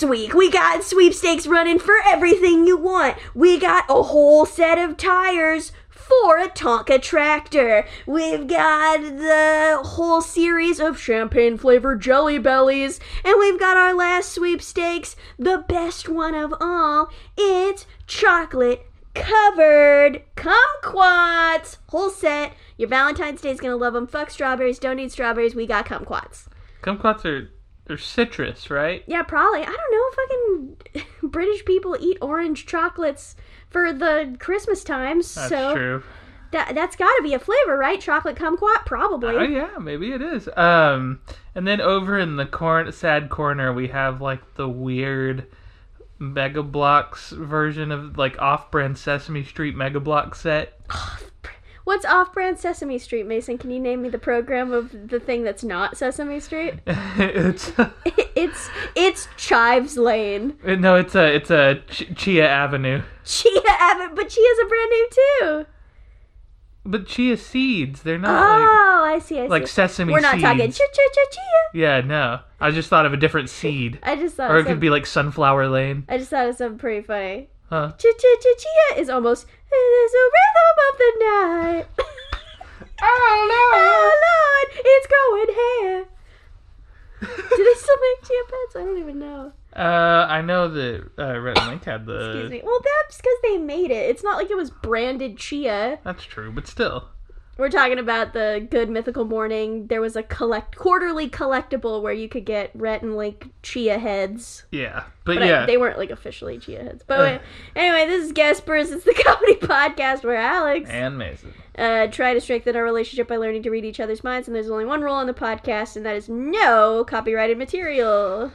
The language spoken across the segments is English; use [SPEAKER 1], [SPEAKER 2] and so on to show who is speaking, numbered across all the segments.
[SPEAKER 1] sweeps week. We got sweepstakes running for everything you want. We got a whole set of tires for a Tonka tractor. We've got the whole series of champagne flavored jelly bellies. And we've got our last sweepstakes, the best one of all. It's chocolate covered kumquats. Whole set. Your Valentine's Day is gonna love them. Fuck strawberries. Don't need strawberries. We got kumquats.
[SPEAKER 2] Kumquats are they're citrus, right?
[SPEAKER 1] Yeah, probably. I don't know. If fucking British people eat orange chocolates for the Christmas times.
[SPEAKER 2] That's
[SPEAKER 1] so
[SPEAKER 2] true.
[SPEAKER 1] that that's got to be a flavor, right? Chocolate kumquat, probably.
[SPEAKER 2] Oh yeah, maybe it is. Um, and then over in the corner, sad corner, we have like the weird Mega Bloks version of like off-brand Sesame Street Mega Block set.
[SPEAKER 1] What's off-brand Sesame Street, Mason? Can you name me the program of the thing that's not Sesame Street?
[SPEAKER 2] it's uh,
[SPEAKER 1] it's it's Chives Lane.
[SPEAKER 2] Uh, no, it's a it's a Ch- Chia Avenue,
[SPEAKER 1] Chia Avenue, but Chia's a brand name too.
[SPEAKER 2] but chia seeds. They're not like
[SPEAKER 1] Oh, I see. I see.
[SPEAKER 2] like sesame. Seeds.
[SPEAKER 1] We're not
[SPEAKER 2] seeds.
[SPEAKER 1] talking chia chia chia chia.
[SPEAKER 2] Yeah, no. I just thought of a different seed,
[SPEAKER 1] I just thought.
[SPEAKER 2] or it
[SPEAKER 1] some-
[SPEAKER 2] could be like Sunflower Lane.
[SPEAKER 1] I just thought of something pretty funny.
[SPEAKER 2] Huh?
[SPEAKER 1] Chia chia chia chia is almost. It is a rhythm of the night. oh Lord, Oh Lord! it's growing hair. Do they still make chia pets? I don't even know.
[SPEAKER 2] Uh, I know that uh, Rhett Link had the.
[SPEAKER 1] Excuse me. Well, that's because they made it. It's not like it was branded chia.
[SPEAKER 2] That's true, but still.
[SPEAKER 1] We're talking about the Good Mythical Morning. There was a collect quarterly collectible where you could get Rhett and Link chia heads.
[SPEAKER 2] Yeah, but,
[SPEAKER 1] But I-
[SPEAKER 2] yeah,
[SPEAKER 1] they weren't like officially chia heads. But wait, anyway, this is Gaspers. It's the comedy podcast where Alex
[SPEAKER 2] and Mason.
[SPEAKER 1] uh, try to strengthen our relationship by learning to read each other's minds. And there's only one rule on the podcast, and that is no copyrighted material.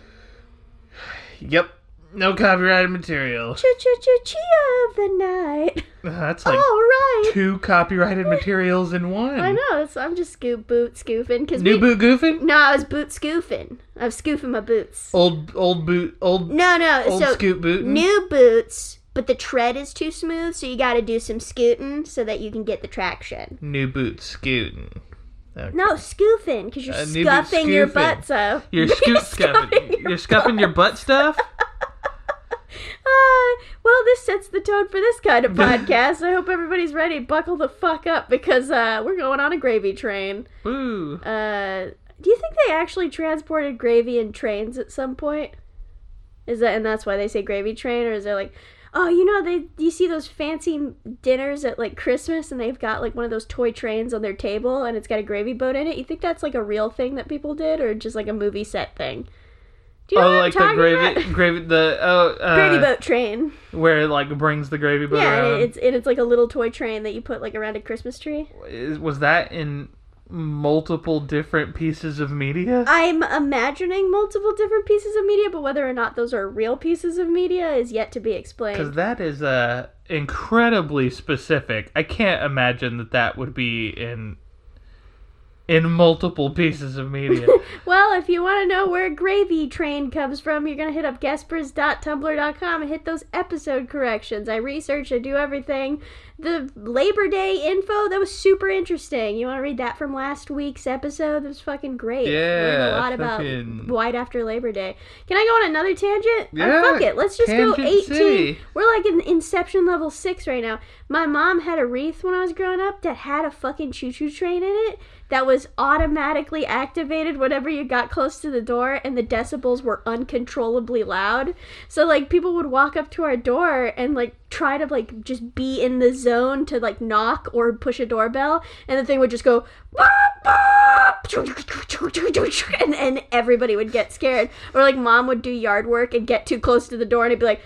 [SPEAKER 2] Yep, no copyrighted material.
[SPEAKER 1] Chia chia chia chia of the night.
[SPEAKER 2] That's like
[SPEAKER 1] right.
[SPEAKER 2] two copyrighted materials in one.
[SPEAKER 1] I know. That's, I'm just scoop boot scoofing because
[SPEAKER 2] New boot goofing.
[SPEAKER 1] No, I was boot scoofing. I was scoofing my boots.
[SPEAKER 2] Old old boot old
[SPEAKER 1] No, no.
[SPEAKER 2] old
[SPEAKER 1] so
[SPEAKER 2] scoot booting.
[SPEAKER 1] new boots, but the tread is too smooth, so you got to do some scooting so that you can get the traction.
[SPEAKER 2] New boot scooting. Okay.
[SPEAKER 1] No, scoofing because you're
[SPEAKER 2] Uh,
[SPEAKER 1] scuffing your butt so.
[SPEAKER 2] You're scoot scuffing. You're scuffing your butt stuff.
[SPEAKER 1] Uh, well, this sets the tone for this kind of podcast. I hope everybody's ready. Buckle the fuck up because uh, we're going on a gravy train.
[SPEAKER 2] Woo.
[SPEAKER 1] Uh, do you think they actually transported gravy in trains at some point? Is that and that's why they say gravy train, or is it like, oh, you know, they you see those fancy dinners at like Christmas, and they've got like one of those toy trains on their table, and it's got a gravy boat in it. You think that's like a real thing that people did, or just like a movie set thing? Do you know
[SPEAKER 2] oh, like the gravy,
[SPEAKER 1] about?
[SPEAKER 2] gravy, the oh, uh,
[SPEAKER 1] Gravy boat train.
[SPEAKER 2] where it like brings the gravy boat
[SPEAKER 1] Yeah,
[SPEAKER 2] around.
[SPEAKER 1] and it's and it's like a little toy train that you put like around a Christmas tree.
[SPEAKER 2] Was that in multiple different pieces of media?
[SPEAKER 1] I'm imagining multiple different pieces of media, but whether or not those are real pieces of media is yet to be explained.
[SPEAKER 2] Because that is uh, incredibly specific. I can't imagine that that would be in in multiple pieces of media.
[SPEAKER 1] Well, if you want to know where Gravy Train comes from, you're going to hit up gaspers.tumblr.com and hit those episode corrections. I research, I do everything. The Labor Day info, that was super interesting. You want to read that from last week's episode? That was fucking great. Learned a
[SPEAKER 2] Yeah,
[SPEAKER 1] lot about
[SPEAKER 2] fucking-
[SPEAKER 1] right after Labor Day. Can I go on another tangent? Uh,
[SPEAKER 2] Yeah,
[SPEAKER 1] fuck it. Let's just go 18.
[SPEAKER 2] City.
[SPEAKER 1] We're like in Inception level 6 right now. My mom had a wreath when I was growing up that had a fucking choo choo train in it that was automatically activated whenever you got close to the door and the decibels were uncontrollably loud. So like people would walk up to our door and like try to like just be in the zone to like knock or push a doorbell and the thing would just go and, and everybody would get scared. Or like mom would do yard work and get too close to the door and it'd be like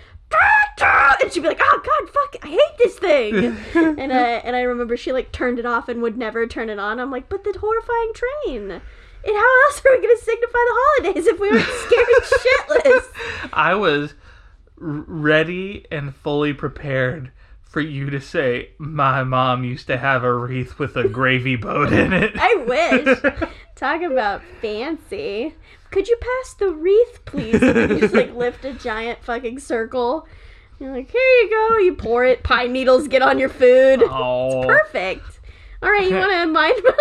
[SPEAKER 1] and she'd be like, "Oh God, fuck! I hate this thing." and uh, and I remember she like turned it off and would never turn it on. I'm like, "But the horrifying train! And how else are we gonna signify the holidays if we weren't scared shitless?"
[SPEAKER 2] I was ready and fully prepared for you to say, "My mom used to have a wreath with a gravy boat in it."
[SPEAKER 1] I wish. Talk about fancy. Could you pass the wreath, please? And you just like lift a giant fucking circle. You're like, here you go. You pour it. Pine needles get on your food.
[SPEAKER 2] oh,
[SPEAKER 1] Perfect. All right, you want to mind meld?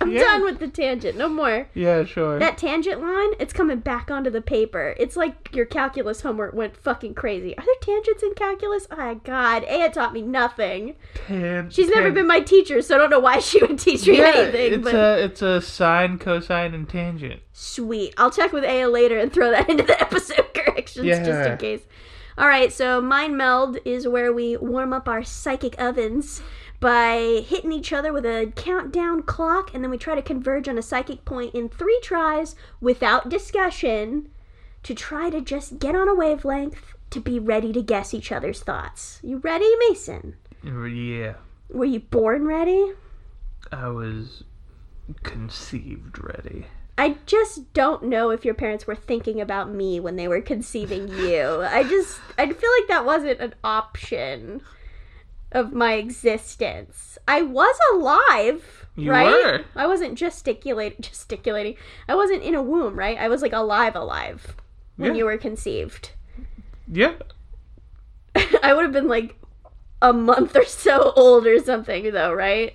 [SPEAKER 1] I'm
[SPEAKER 2] Yeah.
[SPEAKER 1] done with the tangent. No more.
[SPEAKER 2] Yeah, sure.
[SPEAKER 1] That tangent line, it's coming back onto the paper. It's like your calculus homework went fucking crazy. Are there tangents in calculus? Oh, God. Aya taught me nothing.
[SPEAKER 2] Tan-
[SPEAKER 1] She's never been my teacher, so I don't know why she would teach me
[SPEAKER 2] Yeah,
[SPEAKER 1] anything.
[SPEAKER 2] it's
[SPEAKER 1] but
[SPEAKER 2] a it's a sine, cosine, and tangent.
[SPEAKER 1] Sweet. I'll check with Aya later and throw that into the episode corrections just in case. All right, so Mind Meld is where we warm up our psychic ovens by hitting each other with a countdown clock, and then we try to converge on a psychic point in three tries without discussion to try to just get on a wavelength to be ready to guess each other's thoughts. You ready, Mason?
[SPEAKER 2] Yeah,
[SPEAKER 1] Were you born ready?
[SPEAKER 2] I was conceived ready.
[SPEAKER 1] I just don't know if your parents were thinking about me when they were conceiving you. I just I feel like that wasn't an option of my existence. I was alive,
[SPEAKER 2] You
[SPEAKER 1] right?
[SPEAKER 2] were.
[SPEAKER 1] I wasn't gesticulating gesticulating. I wasn't in a womb, right? I was like alive alive when
[SPEAKER 2] Yeah.
[SPEAKER 1] you were conceived.
[SPEAKER 2] Yeah,
[SPEAKER 1] I would have been like a month or so old or something though, right?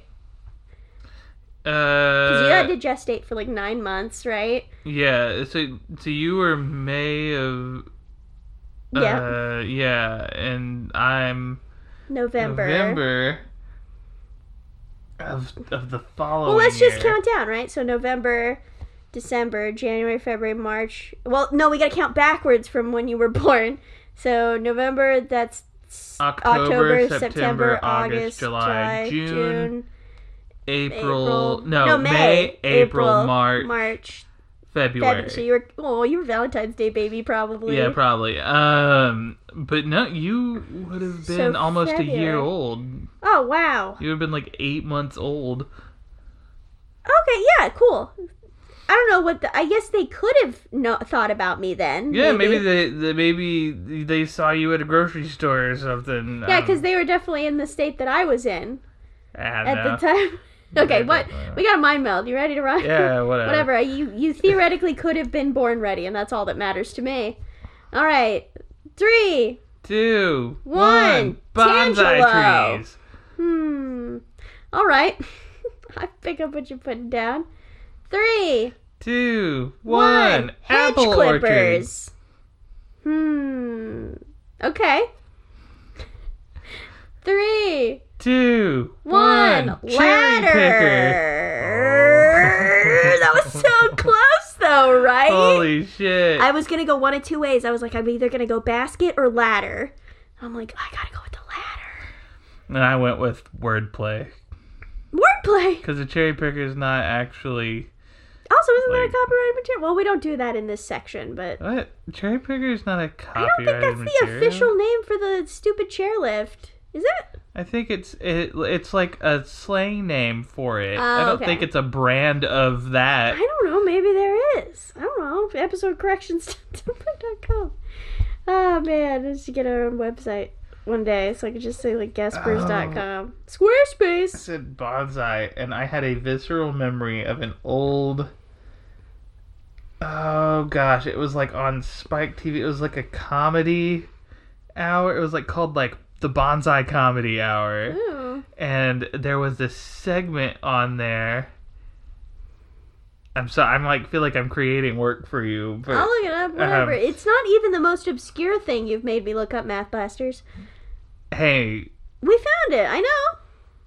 [SPEAKER 1] Cuz you had
[SPEAKER 2] uh,
[SPEAKER 1] to gestate for like 9 months, right?
[SPEAKER 2] yeah. So, so you were May of,
[SPEAKER 1] Yeah.
[SPEAKER 2] uh, yeah, and I'm
[SPEAKER 1] November.
[SPEAKER 2] November of of the following.
[SPEAKER 1] Well, let's just
[SPEAKER 2] year.
[SPEAKER 1] count down, right? So November, December, January, February, March. Well, no, we got to count backwards from when you were born. So November, that's s-
[SPEAKER 2] October, September, August, July, June,
[SPEAKER 1] June,
[SPEAKER 2] April, no,
[SPEAKER 1] May,
[SPEAKER 2] May, April, March,
[SPEAKER 1] March,
[SPEAKER 2] February.
[SPEAKER 1] February. So you were, oh, you were Valentine's Day baby, probably.
[SPEAKER 2] Yeah, probably. Um, but no, you would have been
[SPEAKER 1] So
[SPEAKER 2] almost a year old.
[SPEAKER 1] oh wow.
[SPEAKER 2] You would have been like eight months old.
[SPEAKER 1] Okay, yeah, cool. I don't know what the. I guess they could have no, thought about me then.
[SPEAKER 2] Yeah, maybe, they, they maybe they saw you at a grocery store or something.
[SPEAKER 1] Yeah,
[SPEAKER 2] Um,
[SPEAKER 1] because they were definitely in the state that I was in. At
[SPEAKER 2] know.
[SPEAKER 1] the time. okay, what
[SPEAKER 2] uh,
[SPEAKER 1] we got a mind meld. You ready to run?
[SPEAKER 2] Yeah, whatever.
[SPEAKER 1] whatever. You you theoretically could have been born ready, and that's all that matters to me. All right, three.
[SPEAKER 2] Two,
[SPEAKER 1] One.
[SPEAKER 2] one, bonsai trees.
[SPEAKER 1] Hmm. All right. I pick up what you're putting down. Three.
[SPEAKER 2] Two,
[SPEAKER 1] One.
[SPEAKER 2] one, apple orchard.
[SPEAKER 1] clippers. Hmm. Okay. Three.
[SPEAKER 2] Two,
[SPEAKER 1] One.
[SPEAKER 2] one.
[SPEAKER 1] Ladder. that was so oh. close, though, right?
[SPEAKER 2] Holy shit!
[SPEAKER 1] I was gonna go one of two ways. I was like, I'm either gonna go basket or ladder. I'm like, I gotta go with the ladder.
[SPEAKER 2] and I went with wordplay
[SPEAKER 1] Wordplay.
[SPEAKER 2] because the cherry picker is not actually
[SPEAKER 1] Also, isn't that a
[SPEAKER 2] Like-
[SPEAKER 1] copyrighted material? Well, we don't do that in this section, but
[SPEAKER 2] what cherry picker is not a
[SPEAKER 1] I
[SPEAKER 2] copyrighted
[SPEAKER 1] don't think that's
[SPEAKER 2] material.
[SPEAKER 1] the official name for the stupid chairlift. Is it?
[SPEAKER 2] I think it's it, it's like a slang name for it. I
[SPEAKER 1] Oh,
[SPEAKER 2] don't
[SPEAKER 1] okay.
[SPEAKER 2] think it's a brand of that.
[SPEAKER 1] I don't know. Maybe there is. I don't know. Episode corrections. Oh man, I should get our own website one day, so I could just say like Gaspers.com. Oh.
[SPEAKER 2] I
[SPEAKER 1] Squarespace.
[SPEAKER 2] said bonsai, and I had a visceral memory of an old. Oh gosh, it was like on Spike TV. It was like a comedy hour. It was like called like the Bonsai Comedy Hour,
[SPEAKER 1] Ooh.
[SPEAKER 2] and there was this segment on there. I'm sorry. I'm like feel like I'm creating work for you, but
[SPEAKER 1] I'll look it up. Whatever.
[SPEAKER 2] um,
[SPEAKER 1] it's not even the most obscure thing you've made me look up, Math Blasters.
[SPEAKER 2] hey,
[SPEAKER 1] We found it. I know.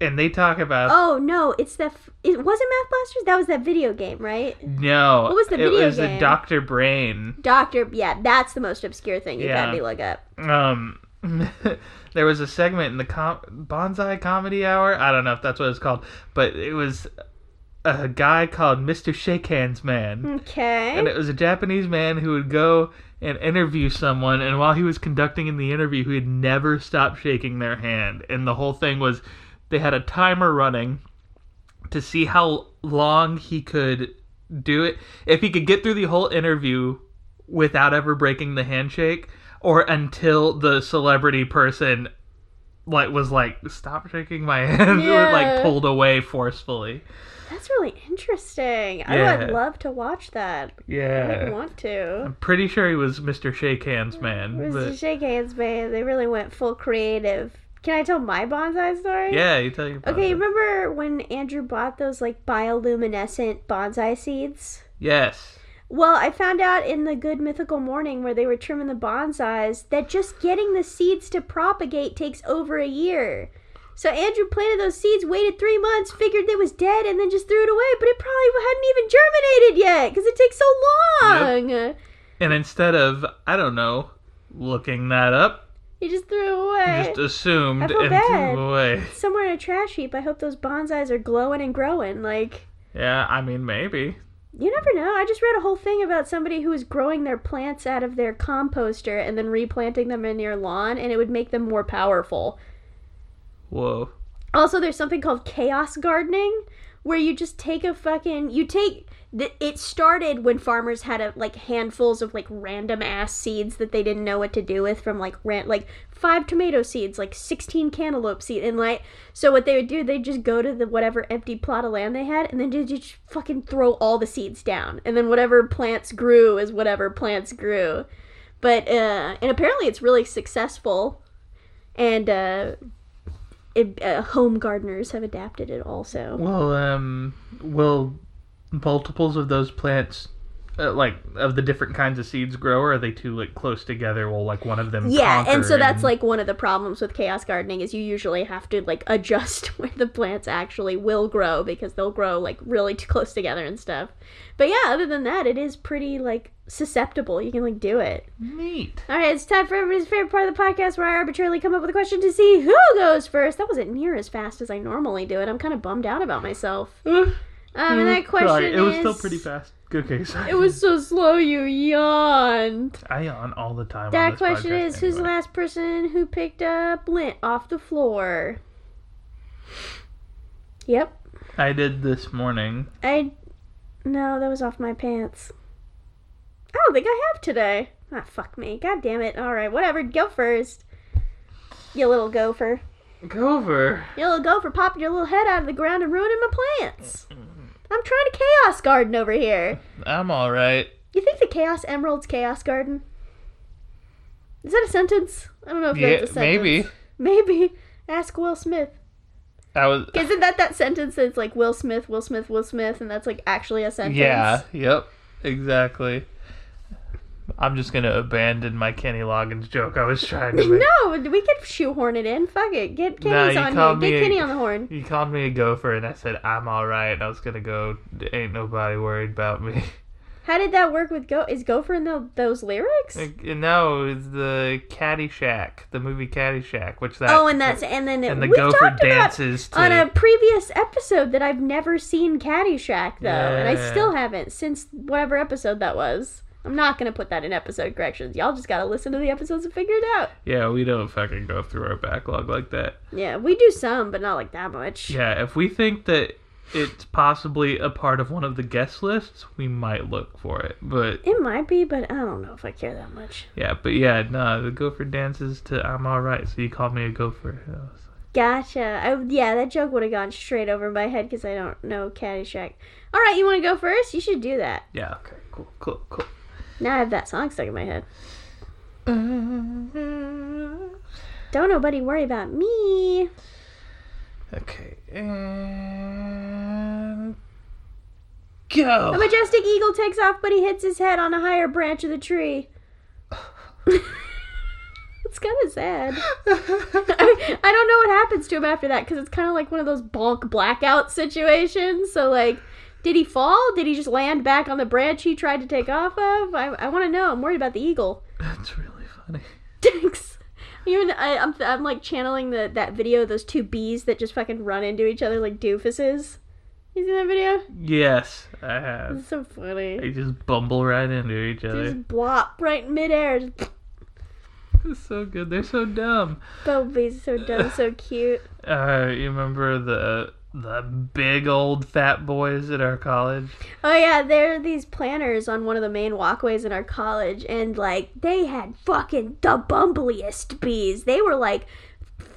[SPEAKER 2] and they talk about
[SPEAKER 1] Oh no, it's the. F- it wasn't Math Blasters. That was that video game, right?
[SPEAKER 2] no.
[SPEAKER 1] What was the video game?
[SPEAKER 2] it was
[SPEAKER 1] game?
[SPEAKER 2] the Doctor Brain.
[SPEAKER 1] Doctor. Yeah, that's the most obscure thing you've
[SPEAKER 2] Yeah.
[SPEAKER 1] had me look up.
[SPEAKER 2] um there was a segment in the com- bonsai comedy hour? I don't know if that's what it's called but it was a guy called mr shake hands man.
[SPEAKER 1] Okay.
[SPEAKER 2] and it was a japanese man who would go and interview someone and while he was conducting in the interview he would never stop shaking their hand. And the whole thing was they had a timer running to see how long he could do it. If he could get through the whole interview without ever breaking the handshake or until the celebrity person like was like stop shaking my hand or like pulled away forcefully
[SPEAKER 1] That's really interesting. I would love to watch that. Yeah. I
[SPEAKER 2] yeah
[SPEAKER 1] want to.
[SPEAKER 2] i'm pretty sure he was mr shake hands man
[SPEAKER 1] was
[SPEAKER 2] but
[SPEAKER 1] Shake Hands man. They really went full creative Can I tell my bonsai story?
[SPEAKER 2] Yeah, you tell your
[SPEAKER 1] Okay,
[SPEAKER 2] bonsai.
[SPEAKER 1] remember when Andrew bought those like bioluminescent bonsai seeds?
[SPEAKER 2] Yes.
[SPEAKER 1] Well, I found out in the Good Mythical Morning where they were trimming the bonsais that just getting the seeds to propagate takes over a year. So Andrew planted those seeds, waited three months, figured it was dead, and then just threw it away. But it probably hadn't even germinated yet because it takes so long.
[SPEAKER 2] And instead of, I don't know, looking that up,
[SPEAKER 1] He just threw it away.
[SPEAKER 2] just assumed
[SPEAKER 1] I feel
[SPEAKER 2] and
[SPEAKER 1] bad.
[SPEAKER 2] threw away.
[SPEAKER 1] Somewhere in a trash heap. I hope those bonsais are glowing and growing. Like,
[SPEAKER 2] Yeah, I mean, maybe.
[SPEAKER 1] You never know. I just read a whole thing about somebody who was growing their plants out of their composter and then replanting them in your lawn, and it would make them more powerful.
[SPEAKER 2] Whoa.
[SPEAKER 1] Also, there's something called chaos gardening, where you just take a fucking you take it started when farmers had a, like handfuls of like random ass seeds that they didn't know what to do with from like ran, like five tomato seeds, like 16 cantaloupe seed and like so what they would do they'd just go to the whatever empty plot of land they had and then they just fucking throw all the seeds down and then whatever plants grew is whatever plants grew. But uh and apparently it's really successful and uh it, uh, home gardeners have adapted it also.
[SPEAKER 2] Well, um, will multiples of those plants, uh, like of the different kinds of seeds, grow, or are they too like close together? Will like one of them?
[SPEAKER 1] Yeah, and so that's like one of the problems with chaos gardening is you usually have to like adjust where the plants actually will grow because they'll grow like really too close together and stuff. But yeah, other than that, it is pretty like susceptible. You can like do it.
[SPEAKER 2] neat.
[SPEAKER 1] All right, it's time for everybody's favorite part of the podcast where I arbitrarily come up with a question to see who goes first. That wasn't near as fast as I normally do it. I'm kind of bummed out about myself. Um, and that question
[SPEAKER 2] Sorry, it was
[SPEAKER 1] is-
[SPEAKER 2] still pretty fast. Okay, sorry.
[SPEAKER 1] It was so slow, you yawned.
[SPEAKER 2] I yawn all the time. on
[SPEAKER 1] That question
[SPEAKER 2] podcast
[SPEAKER 1] is who's the last person who picked up lint off the floor? Yep.
[SPEAKER 2] I did this morning.
[SPEAKER 1] I. No, that was off my pants. I don't think I have today. Ah, fuck me. God damn it. Alright, whatever. Go first. You little gopher.
[SPEAKER 2] Gopher.
[SPEAKER 1] You little gopher popping your little head out of the ground and ruining my plants. I'm trying to chaos garden over here.
[SPEAKER 2] I'm all right.
[SPEAKER 1] You think the Chaos Emerald's Chaos Garden? Is that a sentence? I don't know if
[SPEAKER 2] Yeah,
[SPEAKER 1] that's a sentence.
[SPEAKER 2] maybe.
[SPEAKER 1] Maybe. Ask Will Smith.
[SPEAKER 2] I was.
[SPEAKER 1] Isn't that that sentence that's like Will Smith, Will Smith, Will Smith, and that's like actually a sentence?
[SPEAKER 2] Yeah. Yep. Exactly. I'm just gonna abandon my Kenny Loggins joke I was trying to make.
[SPEAKER 1] no, we could shoehorn it in. Fuck it. Get Kenny's
[SPEAKER 2] you
[SPEAKER 1] on here. Get
[SPEAKER 2] a-
[SPEAKER 1] Kenny on the horn.
[SPEAKER 2] You called me a gopher, and I said I'm all right. I was gonna go. Ain't nobody worried about me.
[SPEAKER 1] How did that work with Go? Is Gopher in the, those lyrics?
[SPEAKER 2] No, it's the Caddyshack, the movie Caddyshack, which that.
[SPEAKER 1] oh, and that's and then
[SPEAKER 2] and the gopher
[SPEAKER 1] talked about
[SPEAKER 2] dances to.
[SPEAKER 1] on a previous episode that I've never seen Caddyshack though, and I still haven't since whatever episode that was. I'm not gonna put that in episode corrections. Y'all just gotta listen to the episodes and figure it out.
[SPEAKER 2] yeah, we don't fucking go through our backlog like that.
[SPEAKER 1] Yeah, we do some, but not like that much.
[SPEAKER 2] Yeah, if we think that it's possibly a part of one of the guest lists, we might look for it. But
[SPEAKER 1] It might be, but I don't know if I care that much.
[SPEAKER 2] yeah, but yeah, no, the gopher dances to "I'm all right." So you called me a gopher. I
[SPEAKER 1] Gotcha. I, yeah, that joke would have gone straight over my head because I don't know Caddyshack. All right, you want to go first? You should do that.
[SPEAKER 2] Yeah. Okay. Cool. Cool. Cool.
[SPEAKER 1] Now I have that song stuck in my head. Mm-hmm. Don't nobody worry about me.
[SPEAKER 2] Okay. And go.
[SPEAKER 1] A majestic eagle takes off, but he hits his head on a higher branch of the tree. it's kind of sad. I, I don't know what happens to him after that because it's kind of like one of those bonk blackout situations. So, like, did he fall? Did he just land back on the branch he tried to take off of? I, I want to know. I'm worried about the eagle.
[SPEAKER 2] That's really funny.
[SPEAKER 1] Thanks. Even I, I'm, I'm like channeling the that video of those two bees that just fucking run into each other like doofuses. You seen that video?
[SPEAKER 2] Yes, I have.
[SPEAKER 1] It's so funny.
[SPEAKER 2] They just bumble right into each other.
[SPEAKER 1] Just blop right in midair. Just
[SPEAKER 2] It's so good. They're so dumb.
[SPEAKER 1] Both bees so dumb, so cute.
[SPEAKER 2] Uh, you remember the the big old fat boys at our college?
[SPEAKER 1] Oh yeah, there are these planners on one of the main walkways in our college, and like they had fucking the bumbliest bees. They were like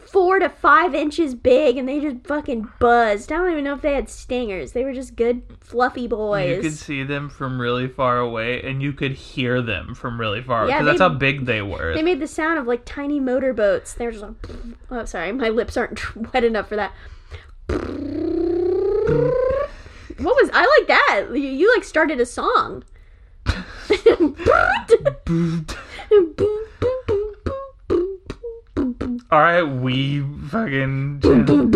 [SPEAKER 1] four to five inches big, and they just fucking buzzed. I don't even know if they had stingers. They were just good, fluffy boys.
[SPEAKER 2] You could see them from really far away, and you could hear them from really far away
[SPEAKER 1] Yeah,
[SPEAKER 2] because that's how big they were.
[SPEAKER 1] They made the sound of like tiny motorboats. They're just like, oh, sorry, my lips aren't wet enough for that. What was I like that? You, you like started a song.
[SPEAKER 2] All right, we fucking.
[SPEAKER 1] Come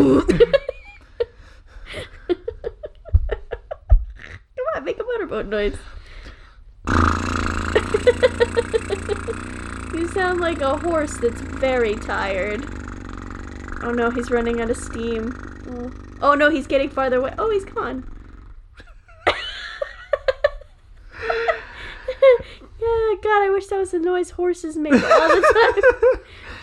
[SPEAKER 1] on, make a motorboat noise. you sound like a horse that's very tired. Oh no, he's running out of steam. Oh, oh no, he's getting farther away. Oh, he's gone. yeah, God, I wish that was the noise horses make all the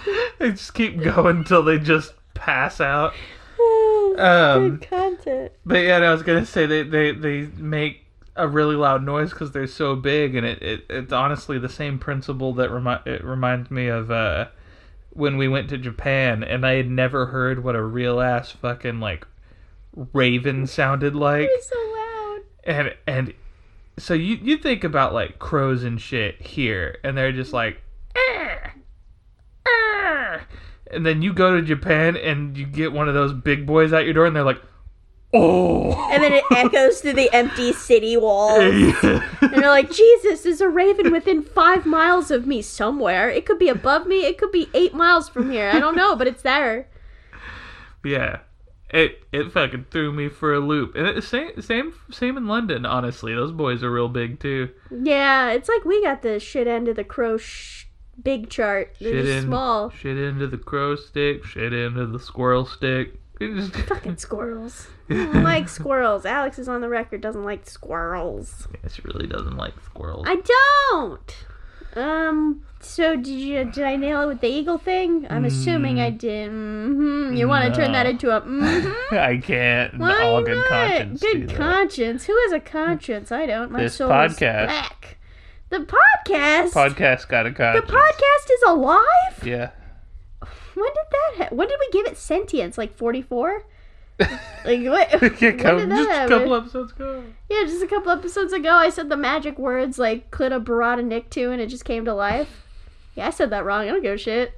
[SPEAKER 1] time.
[SPEAKER 2] they just keep going until they just pass out.
[SPEAKER 1] Oh,
[SPEAKER 2] Um,
[SPEAKER 1] good content.
[SPEAKER 2] But yeah, I was gonna say they they they make a really loud noise because they're so big, and it, it it's honestly the same principle that remi- it reminds me of uh, when we went to Japan, and I had never heard what a real ass fucking like raven sounded like,
[SPEAKER 1] so loud.
[SPEAKER 2] and and so you you think about like crows and shit here, and they're just like. "Ah, ah," And then you go to Japan and you get one of those big boys at your door, and they're like, "Oh!"
[SPEAKER 1] And then it echoes through the empty city walls.
[SPEAKER 2] yeah.
[SPEAKER 1] And you're like, Jesus, there's a raven within five miles of me somewhere. It could be above me. It could be eight miles from here. I don't know, but it's there. Yeah.
[SPEAKER 2] It it fucking threw me for a loop. And it, same same same in London, honestly. Those boys are real big too.
[SPEAKER 1] Yeah, it's like we got the shit end of the crow sh- big chart. They're
[SPEAKER 2] Shit in
[SPEAKER 1] small.
[SPEAKER 2] shit into the crow stick, shit into the squirrel stick.
[SPEAKER 1] Fucking squirrels. Like squirrels. Alex is on the record, doesn't like squirrels.
[SPEAKER 2] Yeah, she really doesn't like squirrels.
[SPEAKER 1] I don't. Um. So did you? Did I nail it with the eagle thing? I'm assuming I did. hmm You want to turn that into a? hmm
[SPEAKER 2] I can't.
[SPEAKER 1] Why
[SPEAKER 2] all good
[SPEAKER 1] not?
[SPEAKER 2] conscience.
[SPEAKER 1] Good conscience. Who has a conscience? I don't. My
[SPEAKER 2] This
[SPEAKER 1] soul is
[SPEAKER 2] podcast.
[SPEAKER 1] black. The podcast.
[SPEAKER 2] Podcast got a conscience.
[SPEAKER 1] the podcast is alive.
[SPEAKER 2] Yeah.
[SPEAKER 1] When did that? Ha- when did we give it sentience? Like forty four. Like what?
[SPEAKER 2] yeah,
[SPEAKER 1] when
[SPEAKER 2] couple,
[SPEAKER 1] did that
[SPEAKER 2] just a couple episodes ago.
[SPEAKER 1] Yeah, just a couple episodes ago, I said the magic words like Clita Barada Nick too, and it just came to life. Yeah, I said that wrong. I don't give a shit.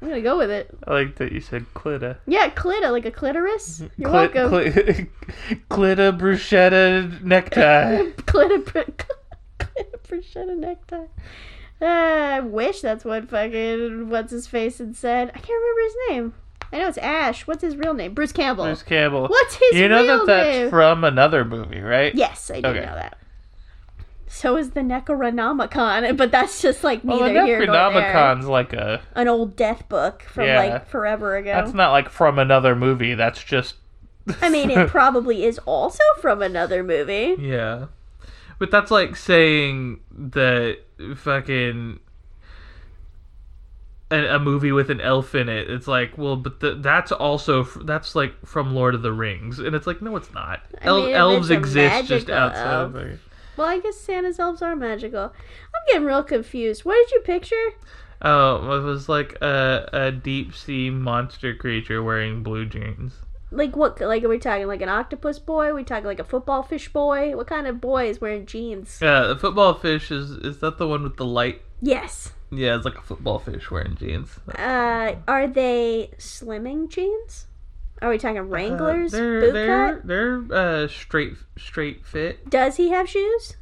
[SPEAKER 1] I'm gonna go with it.
[SPEAKER 2] I like that you said clita.
[SPEAKER 1] Yeah, clita, like a clitoris. You're
[SPEAKER 2] Clit-
[SPEAKER 1] welcome.
[SPEAKER 2] clit- clita bruschetta necktie.
[SPEAKER 1] clita, br- clita bruschetta necktie. Uh, I wish that's what fucking what's his face had said. I can't remember his name. I know it's Ash. What's his real name? Bruce Campbell.
[SPEAKER 2] Bruce Campbell.
[SPEAKER 1] What's his name?
[SPEAKER 2] you know
[SPEAKER 1] real
[SPEAKER 2] that that's
[SPEAKER 1] name?
[SPEAKER 2] from another movie, right?
[SPEAKER 1] yes, I do
[SPEAKER 2] Okay.
[SPEAKER 1] know that. So is the Necronomicon, but that's just like
[SPEAKER 2] Well,
[SPEAKER 1] neither
[SPEAKER 2] the
[SPEAKER 1] here nor there.
[SPEAKER 2] Necronomicon's like a.
[SPEAKER 1] An old death book from
[SPEAKER 2] Yeah.
[SPEAKER 1] like forever ago.
[SPEAKER 2] That's not like from another movie. That's just.
[SPEAKER 1] I mean, it probably is also from another movie.
[SPEAKER 2] yeah, but that's like saying that fucking. A, a movie with an elf in it. It's like, well, but the, that's also that's like from Lord of the Rings, and it's like, no, it's not.
[SPEAKER 1] I
[SPEAKER 2] El-
[SPEAKER 1] mean,
[SPEAKER 2] elves
[SPEAKER 1] it's
[SPEAKER 2] exist just outside.
[SPEAKER 1] elf.
[SPEAKER 2] Of.
[SPEAKER 1] Well, I guess Santa's elves are magical. I'm getting real confused. What did you picture?
[SPEAKER 2] Oh, it was like a a deep sea monster creature wearing blue jeans.
[SPEAKER 1] Like what? Like are we talking like an octopus boy? Are we talking like a football fish boy? What kind of boy is wearing jeans?
[SPEAKER 2] Yeah, the football fish is is that the one with the light?
[SPEAKER 1] Yes.
[SPEAKER 2] Yeah, it's like a football fish wearing jeans.
[SPEAKER 1] Uh, are they slimming jeans? Are we talking Wranglers?
[SPEAKER 2] Uh, they're
[SPEAKER 1] boot
[SPEAKER 2] they're
[SPEAKER 1] cut?
[SPEAKER 2] they're uh, straight straight fit.
[SPEAKER 1] Does he have shoes?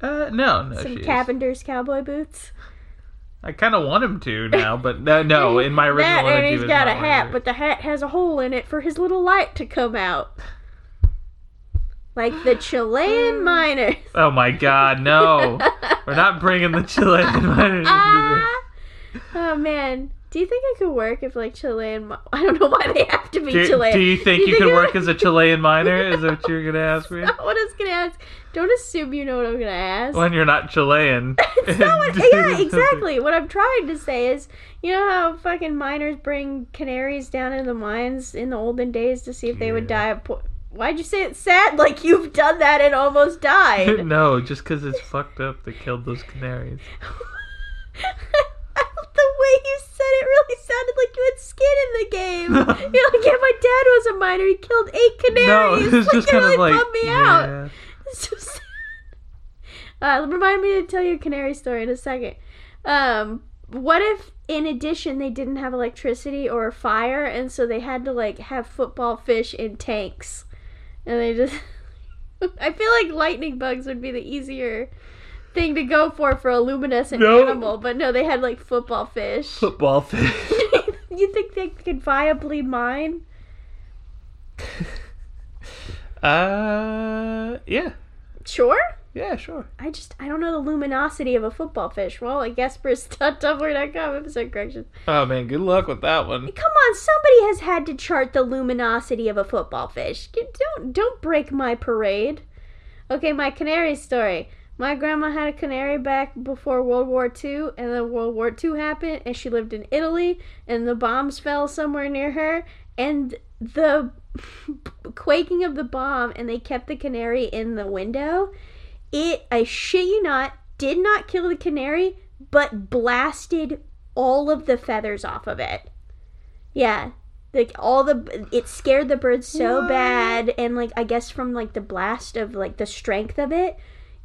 [SPEAKER 2] Uh, no, no
[SPEAKER 1] Some
[SPEAKER 2] shoes.
[SPEAKER 1] Cavender's cowboy boots.
[SPEAKER 2] I kind of want him to now, but no, no in my original
[SPEAKER 1] that and
[SPEAKER 2] he
[SPEAKER 1] he's got a hat, but the hat has a hole in it for his little light to come out. Like the Chilean miners.
[SPEAKER 2] Oh my God, no! We're not bringing the Chilean miners into
[SPEAKER 1] Ah! Oh man, do you think it could work if like Chilean? Mi- I don't know why they have to be.
[SPEAKER 2] Do,
[SPEAKER 1] Chilean.
[SPEAKER 2] do you think you
[SPEAKER 1] it-
[SPEAKER 2] could work as a Chilean miner? Is that what you're gonna ask me?
[SPEAKER 1] What I was gonna ask. Don't assume you know what I'm gonna ask.
[SPEAKER 2] When you're not Chilean.
[SPEAKER 1] It's not what, yeah, exactly. What I'm trying to say is, you know how fucking miners bring canaries down in the mines in the olden days to see if they would die of. Po- Why'd you say it's sad? Like you've done that and almost died.
[SPEAKER 2] no, just because it's fucked up they killed those canaries.
[SPEAKER 1] The way you said it really sounded like you had skin in the game. You're like, yeah, my dad was a miner. He killed eight canaries.
[SPEAKER 2] No, it was
[SPEAKER 1] like,
[SPEAKER 2] just
[SPEAKER 1] it
[SPEAKER 2] kind
[SPEAKER 1] really
[SPEAKER 2] of like
[SPEAKER 1] bummed me out.
[SPEAKER 2] yeah.
[SPEAKER 1] It's so sad. Uh, remind me to tell you a canary story in a second. Um, what if, in addition, they didn't have electricity or fire, and so they had to like have football fish in tanks, and they just. I feel like lightning bugs would be the easier thing to go for for a luminescent
[SPEAKER 2] No.
[SPEAKER 1] animal, but no, they had like football fish.
[SPEAKER 2] Football fish.
[SPEAKER 1] you think they could viably mine?
[SPEAKER 2] uh, yeah,
[SPEAKER 1] Sure.
[SPEAKER 2] yeah, sure.
[SPEAKER 1] I just I don't know the luminosity of a football fish. Well, I guess for tumblr.com episode corrections.
[SPEAKER 2] Oh man, good luck with that one.
[SPEAKER 1] Come on, somebody has had to chart the luminosity of a football fish. Don't don't break my parade. Okay, my canary story. My grandma had a canary back before World War II, and then World War II happened, and she lived in Italy, and the bombs fell somewhere near her, and the quaking of the bomb, and they kept the canary in the window. It, I shit you not, did not kill the canary, but blasted all of the feathers off of it. Yeah. Like all the it scared the birds so
[SPEAKER 2] What?
[SPEAKER 1] bad and like I guess from like the blast of like the strength of it,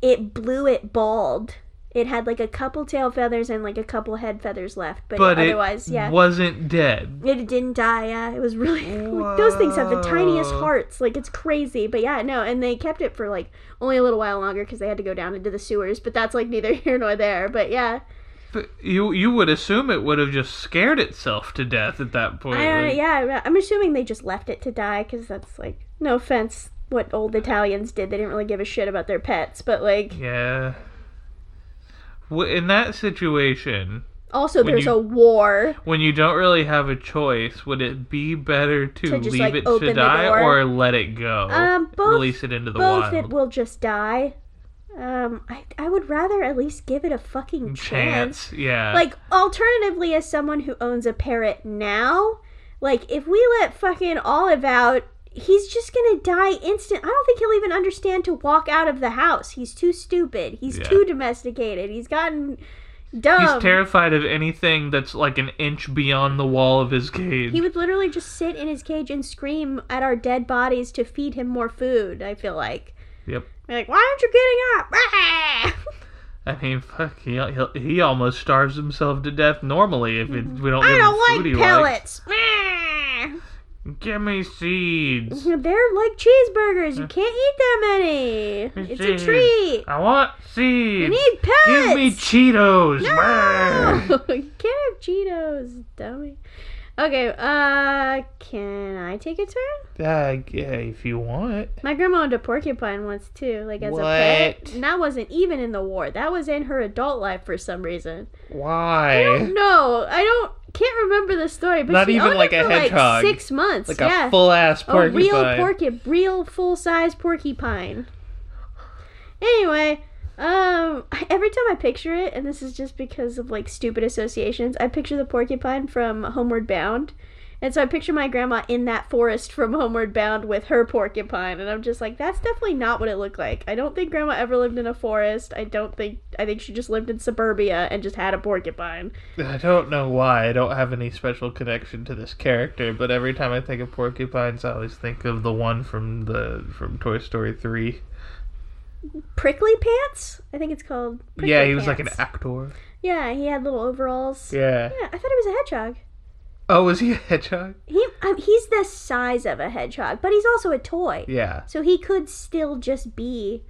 [SPEAKER 1] it blew it bald. It had like a couple tail feathers and like a couple head feathers left, but,
[SPEAKER 2] But
[SPEAKER 1] otherwise,
[SPEAKER 2] it
[SPEAKER 1] yeah.
[SPEAKER 2] wasn't dead.
[SPEAKER 1] It didn't die, yeah. It was really like, those things have the tiniest hearts. Like it's crazy. But yeah, no, and they kept it for like only a little while longer because they had to go down into the sewers. But that's like neither here nor there. But yeah,
[SPEAKER 2] But you you would assume it would have just scared itself to death at that point.
[SPEAKER 1] I Yeah, I'm assuming they just left it to die because that's like no offense. What old Italians did, they didn't really give a shit about their pets. But like,
[SPEAKER 2] Yeah. W- In that situation,
[SPEAKER 1] also there's
[SPEAKER 2] you-
[SPEAKER 1] a war.
[SPEAKER 2] when you don't really have a choice, would it be better to,
[SPEAKER 1] To just,
[SPEAKER 2] leave
[SPEAKER 1] like,
[SPEAKER 2] it to die or let it go?
[SPEAKER 1] Um, both-
[SPEAKER 2] Release it into the
[SPEAKER 1] Both
[SPEAKER 2] wild.
[SPEAKER 1] it will just die. Um, I I would rather at least give it a fucking chance.
[SPEAKER 2] Chance, yeah.
[SPEAKER 1] Like, alternatively, as someone who owns a parrot now, like, if we let fucking Olive out, he's just gonna die instant. I don't think he'll even understand to walk out of the house. He's too stupid. He's
[SPEAKER 2] Yeah.
[SPEAKER 1] too domesticated. He's gotten dumb.
[SPEAKER 2] He's terrified of anything that's like an inch beyond the wall of his cage.
[SPEAKER 1] He would literally just sit in his cage and scream at our dead bodies to feed him more food, I feel like.
[SPEAKER 2] Yep.
[SPEAKER 1] Be like, why aren't you getting up?
[SPEAKER 2] I mean, fuck, he, he, he almost starves himself to death normally if it, we don't
[SPEAKER 1] I
[SPEAKER 2] give
[SPEAKER 1] don't
[SPEAKER 2] him food he
[SPEAKER 1] like
[SPEAKER 2] likes. Give me seeds.
[SPEAKER 1] They're like cheeseburgers. You can't eat that many. It's a
[SPEAKER 2] Seeds.
[SPEAKER 1] treat.
[SPEAKER 2] I want seeds.
[SPEAKER 1] You need pellets.
[SPEAKER 2] Give me Cheetos.
[SPEAKER 1] No! you can't have Cheetos, dummy. Okay, uh, can I take a turn?
[SPEAKER 2] Uh, yeah, if you want.
[SPEAKER 1] My grandma owned a porcupine once too, like as a pet. And that wasn't even in the war. That was in her adult life for some reason.
[SPEAKER 2] Why?
[SPEAKER 1] I don't know. I don't can't remember the story, but
[SPEAKER 2] Not
[SPEAKER 1] she
[SPEAKER 2] even
[SPEAKER 1] owned
[SPEAKER 2] like
[SPEAKER 1] it
[SPEAKER 2] a hedgehog.
[SPEAKER 1] like six months.
[SPEAKER 2] Like
[SPEAKER 1] yeah.
[SPEAKER 2] a full ass
[SPEAKER 1] a
[SPEAKER 2] porcupine.
[SPEAKER 1] real porcupine, real full size porcupine. Anyway, um, every time I picture it, and this is just because of like stupid associations, I picture the porcupine from Homeward Bound. And so I picture my grandma in that forest from Homeward Bound with her porcupine, and I'm just like, that's definitely not what it looked like. I don't think grandma ever lived in a forest. I don't think I think she just lived in suburbia and just had a porcupine.
[SPEAKER 2] I don't know why. I don't have any special connection to this character, but every time I think of porcupines, I always think of the one from the from Toy Story three.
[SPEAKER 1] Prickly pants? I think it's called. Prickly
[SPEAKER 2] yeah, he was like an actor.
[SPEAKER 1] Yeah, he had little overalls.
[SPEAKER 2] Yeah.
[SPEAKER 1] Yeah, I thought he was a hedgehog.
[SPEAKER 2] Oh, is he a hedgehog?
[SPEAKER 1] He um, he's the size of a hedgehog, but he's also a toy.
[SPEAKER 2] Yeah.
[SPEAKER 1] So he could still just be.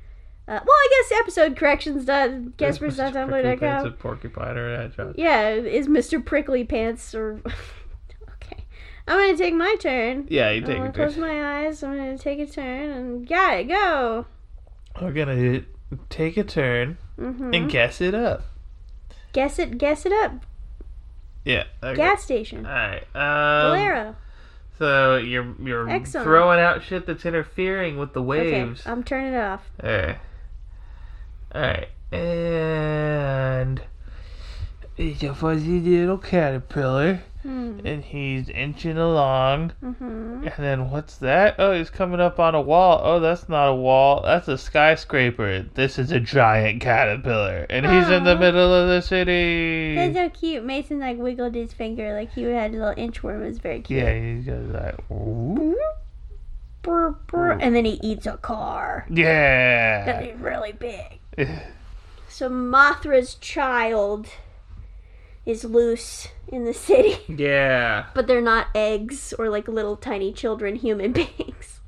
[SPEAKER 1] Uh, well, I guess episode corrections dot
[SPEAKER 2] Is Mr.
[SPEAKER 1] Gaspers.tumblr.com.
[SPEAKER 2] A porcupine or a hedgehog?
[SPEAKER 1] Yeah, is Mr. Prickly Pants or. okay. I'm gonna take my turn.
[SPEAKER 2] Yeah, you take.
[SPEAKER 1] I'm
[SPEAKER 2] gonna
[SPEAKER 1] close my eyes. I'm gonna take a turn and got it. Go.
[SPEAKER 2] We're gonna take a turn
[SPEAKER 1] hmm
[SPEAKER 2] and guess it up.
[SPEAKER 1] Guess it. Guess it up.
[SPEAKER 2] Yeah. Okay.
[SPEAKER 1] Gas station.
[SPEAKER 2] All right. Um,
[SPEAKER 1] Bolero.
[SPEAKER 2] So you're you're
[SPEAKER 1] Excellent.
[SPEAKER 2] throwing out shit that's interfering with the waves.
[SPEAKER 1] Okay, I'm turning it off.
[SPEAKER 2] Alright. Alright. And He's a fuzzy little caterpillar,
[SPEAKER 1] Hmm.
[SPEAKER 2] and he's inching along.
[SPEAKER 1] Mm-hmm.
[SPEAKER 2] And then what's that? Oh, he's coming up on a wall. Oh, that's not a wall. That's a skyscraper. This is a giant caterpillar, and he's in the middle of the city.
[SPEAKER 1] That's so cute. Mason like wiggled his finger like he had a little inchworm. It was very cute.
[SPEAKER 2] Yeah, he's that. Ooh.
[SPEAKER 1] And then he eats a car. That
[SPEAKER 2] Yeah.
[SPEAKER 1] is really big. So Mothra's child is loose in the city,
[SPEAKER 2] yeah.
[SPEAKER 1] but they're not eggs or like little tiny children, human beings.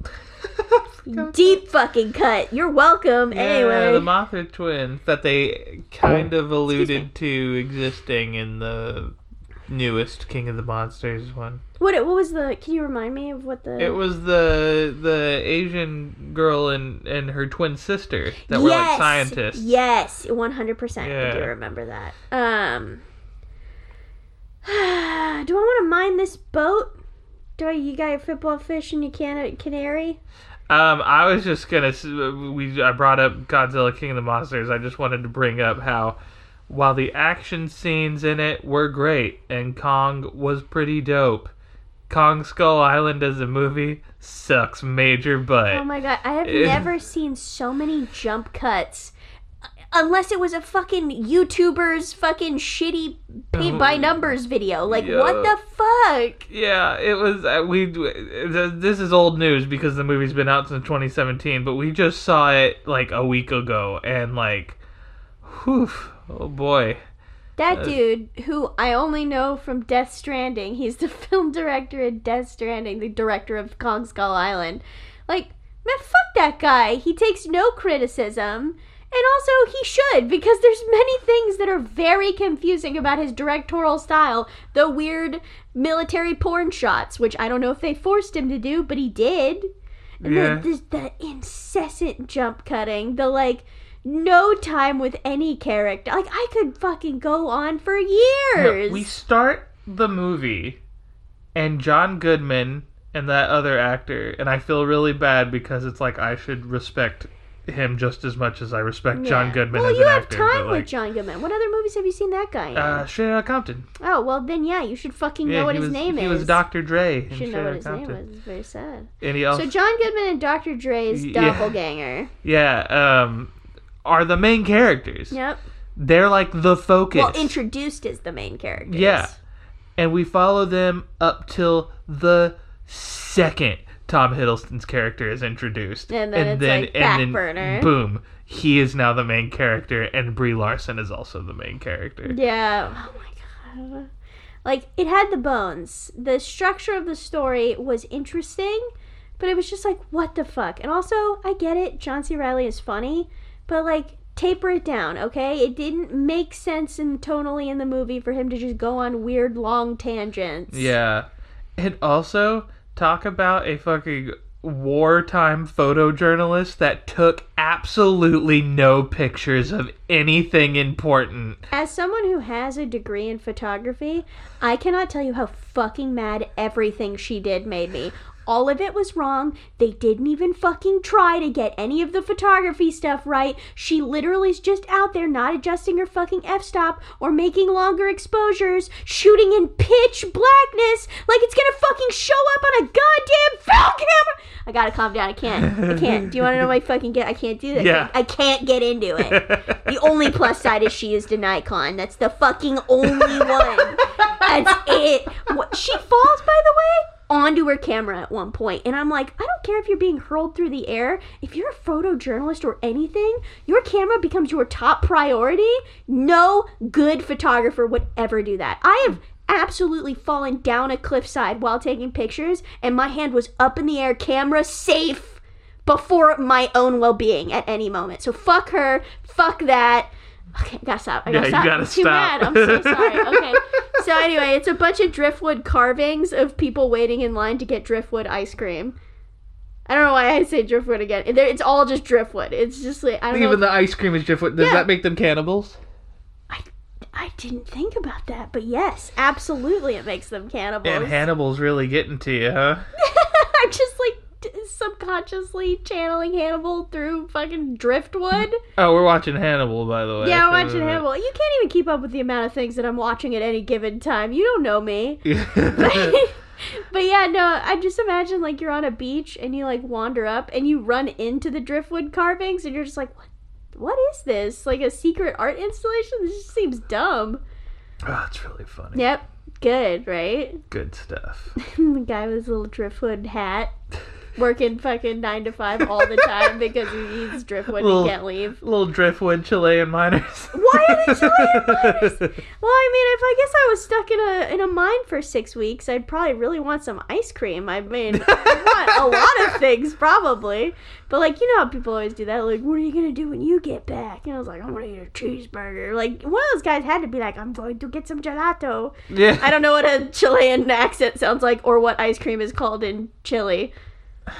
[SPEAKER 1] Deep fucking cut. You're welcome.
[SPEAKER 2] Yeah,
[SPEAKER 1] anyway,
[SPEAKER 2] the Mothra twins that they kind of alluded to existing in the newest King of the Monsters one.
[SPEAKER 1] what what was the? Can you remind me of what the?
[SPEAKER 2] It was the the Asian girl and and her twin sister that were like scientists.
[SPEAKER 1] Yes, one hundred percent. I do remember that. Um, do I want to mine this boat? Do I, you got your football fish and your can canary?
[SPEAKER 2] Um, I was just gonna we I brought up Godzilla King of the Monsters. I just wanted to bring up how while the action scenes in it were great and Kong was pretty dope, Kong Skull Island as a movie sucks major butt.
[SPEAKER 1] Oh my god, I have never seen so many jump cuts. Unless it was a fucking YouTuber's fucking shitty paint by
[SPEAKER 2] Oh,
[SPEAKER 1] numbers video. Like,
[SPEAKER 2] yeah.
[SPEAKER 1] what the fuck?
[SPEAKER 2] Yeah, it was. Uh, we. This is old news because the movie's been out since 2017, but we just saw it like a week ago, and like, whew, oh boy.
[SPEAKER 1] That
[SPEAKER 2] Uh,
[SPEAKER 1] dude, who I only know from Death Stranding, he's the film director in Death Stranding, the director of Kong Skull Island. Like, man, fuck that guy. He takes no criticism. And also, he should, because there's many things that are very confusing about his directorial style. The weird military porn shots, which I don't know if they forced him to do, but he did. And
[SPEAKER 2] Yeah.
[SPEAKER 1] the, the, the incessant jump cutting, the like, no time with any character. Like, I could fucking go on for years.
[SPEAKER 2] Yeah, we start the movie, and John Goodman and that other actor, and I feel really bad because it's like I should respect him just as much as I respect John Goodman
[SPEAKER 1] well,
[SPEAKER 2] as
[SPEAKER 1] you
[SPEAKER 2] an
[SPEAKER 1] have
[SPEAKER 2] actor.
[SPEAKER 1] time
[SPEAKER 2] like,
[SPEAKER 1] with John Goodman. What other movies have you seen that guy in?
[SPEAKER 2] uh, Straight Outta Compton.
[SPEAKER 1] oh, well, then yeah, you should fucking know what his
[SPEAKER 2] was,
[SPEAKER 1] name
[SPEAKER 2] he
[SPEAKER 1] is.
[SPEAKER 2] He was Dr. Dre.
[SPEAKER 1] You should know what his name was. It's very sad.
[SPEAKER 2] And he also,
[SPEAKER 1] So John Goodman and Dr. Dre's
[SPEAKER 2] Yeah.
[SPEAKER 1] doppelganger.
[SPEAKER 2] yeah, um, are the main characters.
[SPEAKER 1] Yep.
[SPEAKER 2] They're like the focus.
[SPEAKER 1] Well, introduced as the main characters.
[SPEAKER 2] Yeah. and we follow them up till the second Tom Hiddleston's character is introduced,
[SPEAKER 1] And then it's like back burner.
[SPEAKER 2] boom, he is now the main character, and Brie Larson is also the main character.
[SPEAKER 1] Yeah. Oh my god. Like it had the bones. The structure of the story was interesting, but it was just like what the fuck. And also, I get it. John C. Reilly is funny, but like taper it down, okay? It didn't make sense in tonally in the movie for him to just go on weird long tangents.
[SPEAKER 2] Yeah, and also talk about a fucking wartime photojournalist that took absolutely no pictures of anything important.
[SPEAKER 1] As someone who has a degree in photography, I cannot tell you how fucking mad everything she did made me. All of it was wrong. They didn't even fucking try to get any of the photography stuff right. She literally is just out there not adjusting her fucking f stop or making longer exposures, shooting in pitch blackness like it's gonna fucking show up on a goddamn film camera. I gotta calm down. I can't. I can't. Do you want to know my fucking get? I can't do that.
[SPEAKER 2] Yeah.
[SPEAKER 1] I can't get into it. The only plus side is she is a Nikon. That's the fucking only one. That's it. What, she falls, by the way, onto her camera at one point, and I'm like, I don't care if you're being hurled through the air. If you're a photojournalist or anything, your camera becomes your top priority. No good photographer would ever do that. I have absolutely fallen down a cliffside while taking pictures, and my hand was up in the air, camera safe before my own well-being at any moment. So fuck her, fuck that. Okay, I gotta stop. I gotta
[SPEAKER 2] Yeah, you
[SPEAKER 1] stop.
[SPEAKER 2] gotta
[SPEAKER 1] I'm too
[SPEAKER 2] stop.
[SPEAKER 1] mad. I'm so sorry. Okay. So anyway, it's a bunch of driftwood carvings of people waiting in line to get driftwood ice cream. I don't know why I say driftwood again. It's all just driftwood. It's just like I don't know.
[SPEAKER 2] Even the ice cream is driftwood. Does
[SPEAKER 1] Yeah.
[SPEAKER 2] that make them cannibals?
[SPEAKER 1] I, I didn't think about that, but yes, absolutely, it makes them cannibals.
[SPEAKER 2] And Hannibal's really getting to you, huh?
[SPEAKER 1] I'm just like subconsciously channeling Hannibal through fucking driftwood.
[SPEAKER 2] Oh, we're watching Hannibal, by the way.
[SPEAKER 1] Yeah, I'm watching Hannibal. You can't even keep up with the amount of things that I'm watching at any given time. You don't know me. but yeah, no, I just imagine like you're on a beach and you like wander up and you run into the driftwood carvings and you're just like, what? What is this? Like a secret art installation? This just seems dumb.
[SPEAKER 2] oh, it's really funny.
[SPEAKER 1] Yep, good, right?
[SPEAKER 2] Good stuff.
[SPEAKER 1] the guy with his little driftwood hat, working fucking nine to five all the time because he eats driftwood and
[SPEAKER 2] Little-
[SPEAKER 1] he can't leave.
[SPEAKER 2] Little driftwood Chilean miners.
[SPEAKER 1] Why are they Chilean miners? Well, I mean, if I guess I was stuck in a in a mine for six weeks, I'd probably really want some ice cream. I mean, I want a lot of things probably, but like you know how people always do that. Like, what are you gonna do when you get back? And I was like, I'm gonna eat a cheeseburger. Like one of those guys had to be like, I'm going to get some gelato.
[SPEAKER 2] yeah.
[SPEAKER 1] I don't know what a Chilean accent sounds like or what ice cream is called in Chile.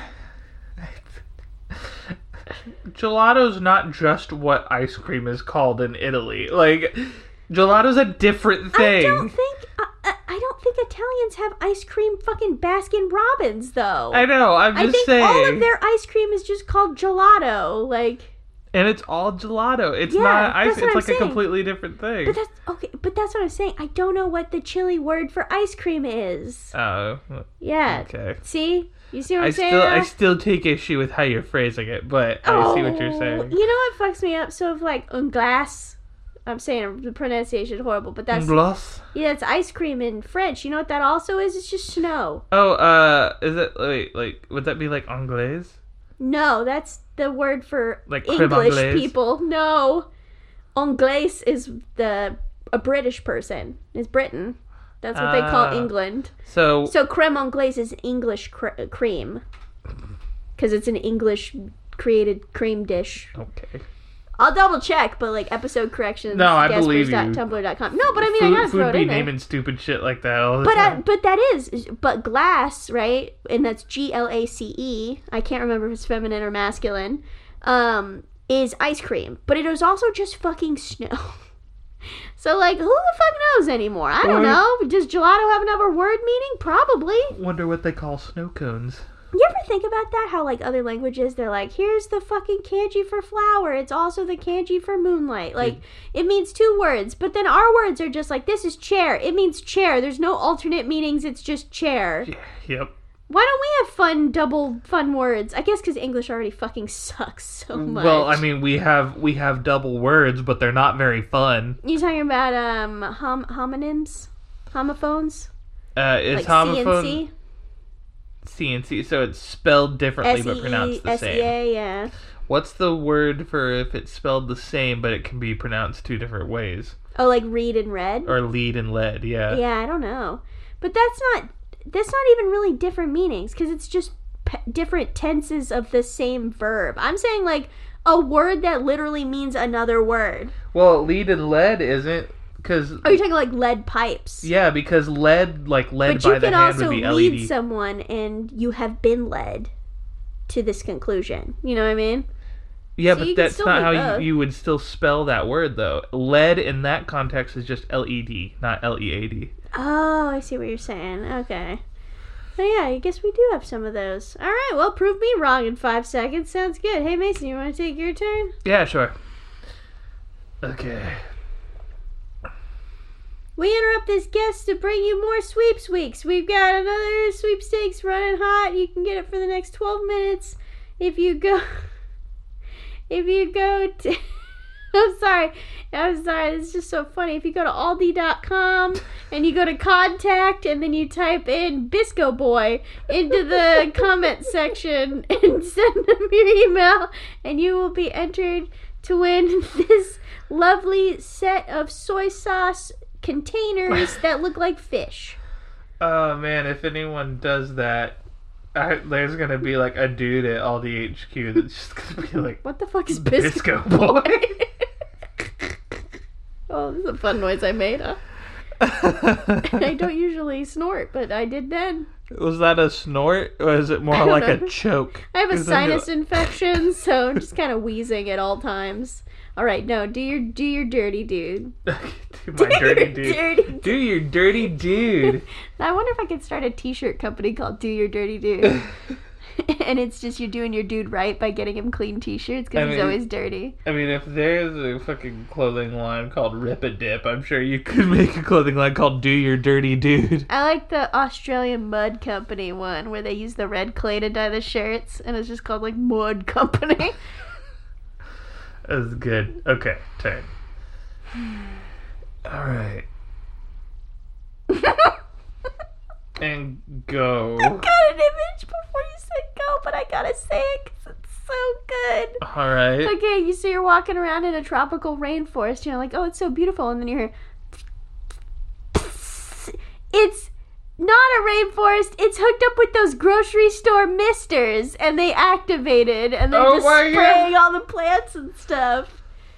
[SPEAKER 2] Gelato's not just what ice cream is called in Italy. Like, gelato's a different thing.
[SPEAKER 1] I don't think I, I I don't think Italians have ice cream fucking Baskin Robbins though.
[SPEAKER 2] I know. I'm
[SPEAKER 1] I
[SPEAKER 2] just
[SPEAKER 1] think
[SPEAKER 2] saying.
[SPEAKER 1] all of their ice cream is just called gelato. Like,
[SPEAKER 2] and it's all gelato. It's
[SPEAKER 1] Yeah,
[SPEAKER 2] not ice. It's
[SPEAKER 1] I'm
[SPEAKER 2] like
[SPEAKER 1] saying.
[SPEAKER 2] a completely different thing.
[SPEAKER 1] but that's okay. But that's what I'm saying. I don't know what the chili word for ice cream is.
[SPEAKER 2] Oh,
[SPEAKER 1] Yeah.
[SPEAKER 2] okay.
[SPEAKER 1] See, you see what
[SPEAKER 2] I
[SPEAKER 1] I'm saying?
[SPEAKER 2] still, I still take issue with how you're phrasing it, but I see what you're
[SPEAKER 1] Oh,
[SPEAKER 2] saying.
[SPEAKER 1] You know what fucks me up? So if like un glace, I'm saying the pronunciation is horrible, but that's
[SPEAKER 2] Gloss.
[SPEAKER 1] yeah, it's ice cream in French. You know what that also is? It's just snow.
[SPEAKER 2] Oh, uh, is it wait, like, would that be like anglaise?
[SPEAKER 1] No, that's the word for
[SPEAKER 2] Like
[SPEAKER 1] English
[SPEAKER 2] anglaise?
[SPEAKER 1] people. No, Anglaise is the a British person. Is Britain. That's what they call
[SPEAKER 2] Ah.
[SPEAKER 1] England.
[SPEAKER 2] So,
[SPEAKER 1] So creme anglaise is English cr- cream, because it's an English created cream dish.
[SPEAKER 2] okay.
[SPEAKER 1] I'll double check, but like episode corrections.
[SPEAKER 2] No, I believe you.
[SPEAKER 1] Tumblr.com. No, but I mean,
[SPEAKER 2] food,
[SPEAKER 1] I gotta throw it
[SPEAKER 2] be
[SPEAKER 1] in there.
[SPEAKER 2] naming stupid shit like that all the
[SPEAKER 1] But I,
[SPEAKER 2] time.
[SPEAKER 1] but that is but glass right and that's G L A C E I can't remember if it's feminine or masculine um is ice cream but it is also just fucking snow so like who the fuck knows anymore? I don't
[SPEAKER 2] Or-
[SPEAKER 1] know. Does gelato have another word meaning? Probably.
[SPEAKER 2] Wonder what they call snow cones.
[SPEAKER 1] you ever think about that? How like other languages they're like here's the fucking kanji for flower. It's also the kanji for moonlight. Like it means two words but then our words are just like this is chair. It means chair. There's no alternate meanings. It's just chair.
[SPEAKER 2] Yeah, yep.
[SPEAKER 1] Why don't we have fun double fun words i guess because english already fucking sucks so much
[SPEAKER 2] Well, I mean, we have we have double words, but they're not very fun.
[SPEAKER 1] you talking about um hom- homonyms homophones
[SPEAKER 2] Uh, it's
[SPEAKER 1] like
[SPEAKER 2] homophone
[SPEAKER 1] cnc
[SPEAKER 2] CNC, so it's spelled differently but pronounced the same.
[SPEAKER 1] S-E-A, yeah
[SPEAKER 2] What's the word for if it's spelled the same but it can be pronounced two different ways?
[SPEAKER 1] oh like read and read
[SPEAKER 2] Or lead and lead, yeah.
[SPEAKER 1] Yeah, I don't know. But that's not that's not even really different meanings because it's just p- different tenses of the same verb. I'm saying like a word that literally means another word.
[SPEAKER 2] Well, lead and lead isn't because
[SPEAKER 1] Are you talking like lead pipes?
[SPEAKER 2] yeah, because lead like led
[SPEAKER 1] But
[SPEAKER 2] by
[SPEAKER 1] you
[SPEAKER 2] the
[SPEAKER 1] can
[SPEAKER 2] hand
[SPEAKER 1] also
[SPEAKER 2] would be
[SPEAKER 1] lead
[SPEAKER 2] LED.
[SPEAKER 1] someone and you have been led to this conclusion. You know what I mean?
[SPEAKER 2] yeah,
[SPEAKER 1] so
[SPEAKER 2] but that's not how you, you would still spell that word though. Lead in that context is just L E D, not L E A D.
[SPEAKER 1] Oh, I see what you're saying. Okay. Oh yeah, I guess we do have some of those. All right, well, prove me wrong in five seconds. Sounds good. Hey Mason, you want to take your turn?
[SPEAKER 2] Yeah, sure. Okay.
[SPEAKER 1] We interrupt this guest to bring you more sweeps weeks. We've got another sweepstakes running hot. You can get it for the next 12 minutes if you go if you go to I'm sorry. I'm sorry. It's just so funny. If you go to aldi.com and you go to contact and then you type in Bisco Boy into the comment section and send them your email and you will be entered to win this lovely set of soy sauce containers that look like fish.
[SPEAKER 2] Oh man, if anyone does that, I, there's gonna be like a dude at Aldi HQ that's just gonna be like
[SPEAKER 1] What the fuck is Bisco,
[SPEAKER 2] Bisco Boy.
[SPEAKER 1] Oh, this is a fun noise I made, huh? I don't usually snort, but I did then.
[SPEAKER 2] Was that a snort, or is it more like
[SPEAKER 1] know.
[SPEAKER 2] a choke?
[SPEAKER 1] I have a sinus infection, so I'm just kind of wheezing at all times. All right, no, do your do your dirty dude.
[SPEAKER 2] Do my dirty dude.
[SPEAKER 1] dirty
[SPEAKER 2] Do your dirty dude.
[SPEAKER 1] I wonder if I could start a T-shirt company called "Do Your Dirty Dude." and it's just you're doing your dude right by getting him clean t-shirts because
[SPEAKER 2] I
[SPEAKER 1] he's
[SPEAKER 2] mean-
[SPEAKER 1] always dirty.
[SPEAKER 2] I mean, if there's a fucking clothing line called Rip a Dip, I'm sure you could make a clothing line called Do Your Dirty Dude.
[SPEAKER 1] I like the Australian Mud Company one where they use the red clay to dye the shirts, and it's just called like Mud Company.
[SPEAKER 2] That's good. Okay, turn. All right, and go.
[SPEAKER 1] I got an image before you said go, but I gotta say it because it's so good.
[SPEAKER 2] All right.
[SPEAKER 1] Okay, you so you're walking around in a tropical rainforest. You're like, oh, it's so beautiful, and then you hear, it's not a rainforest. It's hooked up with those grocery store misters, and they activated, and they're
[SPEAKER 2] Oh
[SPEAKER 1] just
[SPEAKER 2] my God.
[SPEAKER 1] spraying all the plants and stuff.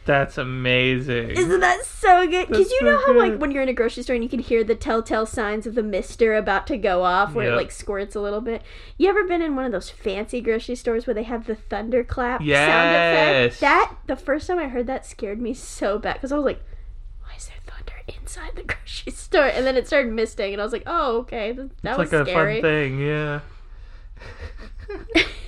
[SPEAKER 2] That's amazing.
[SPEAKER 1] Isn't that so good? Because you
[SPEAKER 2] so
[SPEAKER 1] know how like when you're in a grocery store and you can hear the telltale signs of the mister about to go off, where
[SPEAKER 2] Yep.
[SPEAKER 1] it like squirts a little bit. You ever been in one of those fancy grocery stores where they have the thunderclap sound effect? That the first time I heard that scared me so bad because I was like, "Why is there thunder inside the grocery store?" And then it started misting, and I was like, "Oh, okay, th- that
[SPEAKER 2] it's
[SPEAKER 1] was
[SPEAKER 2] like a fun thing, yeah.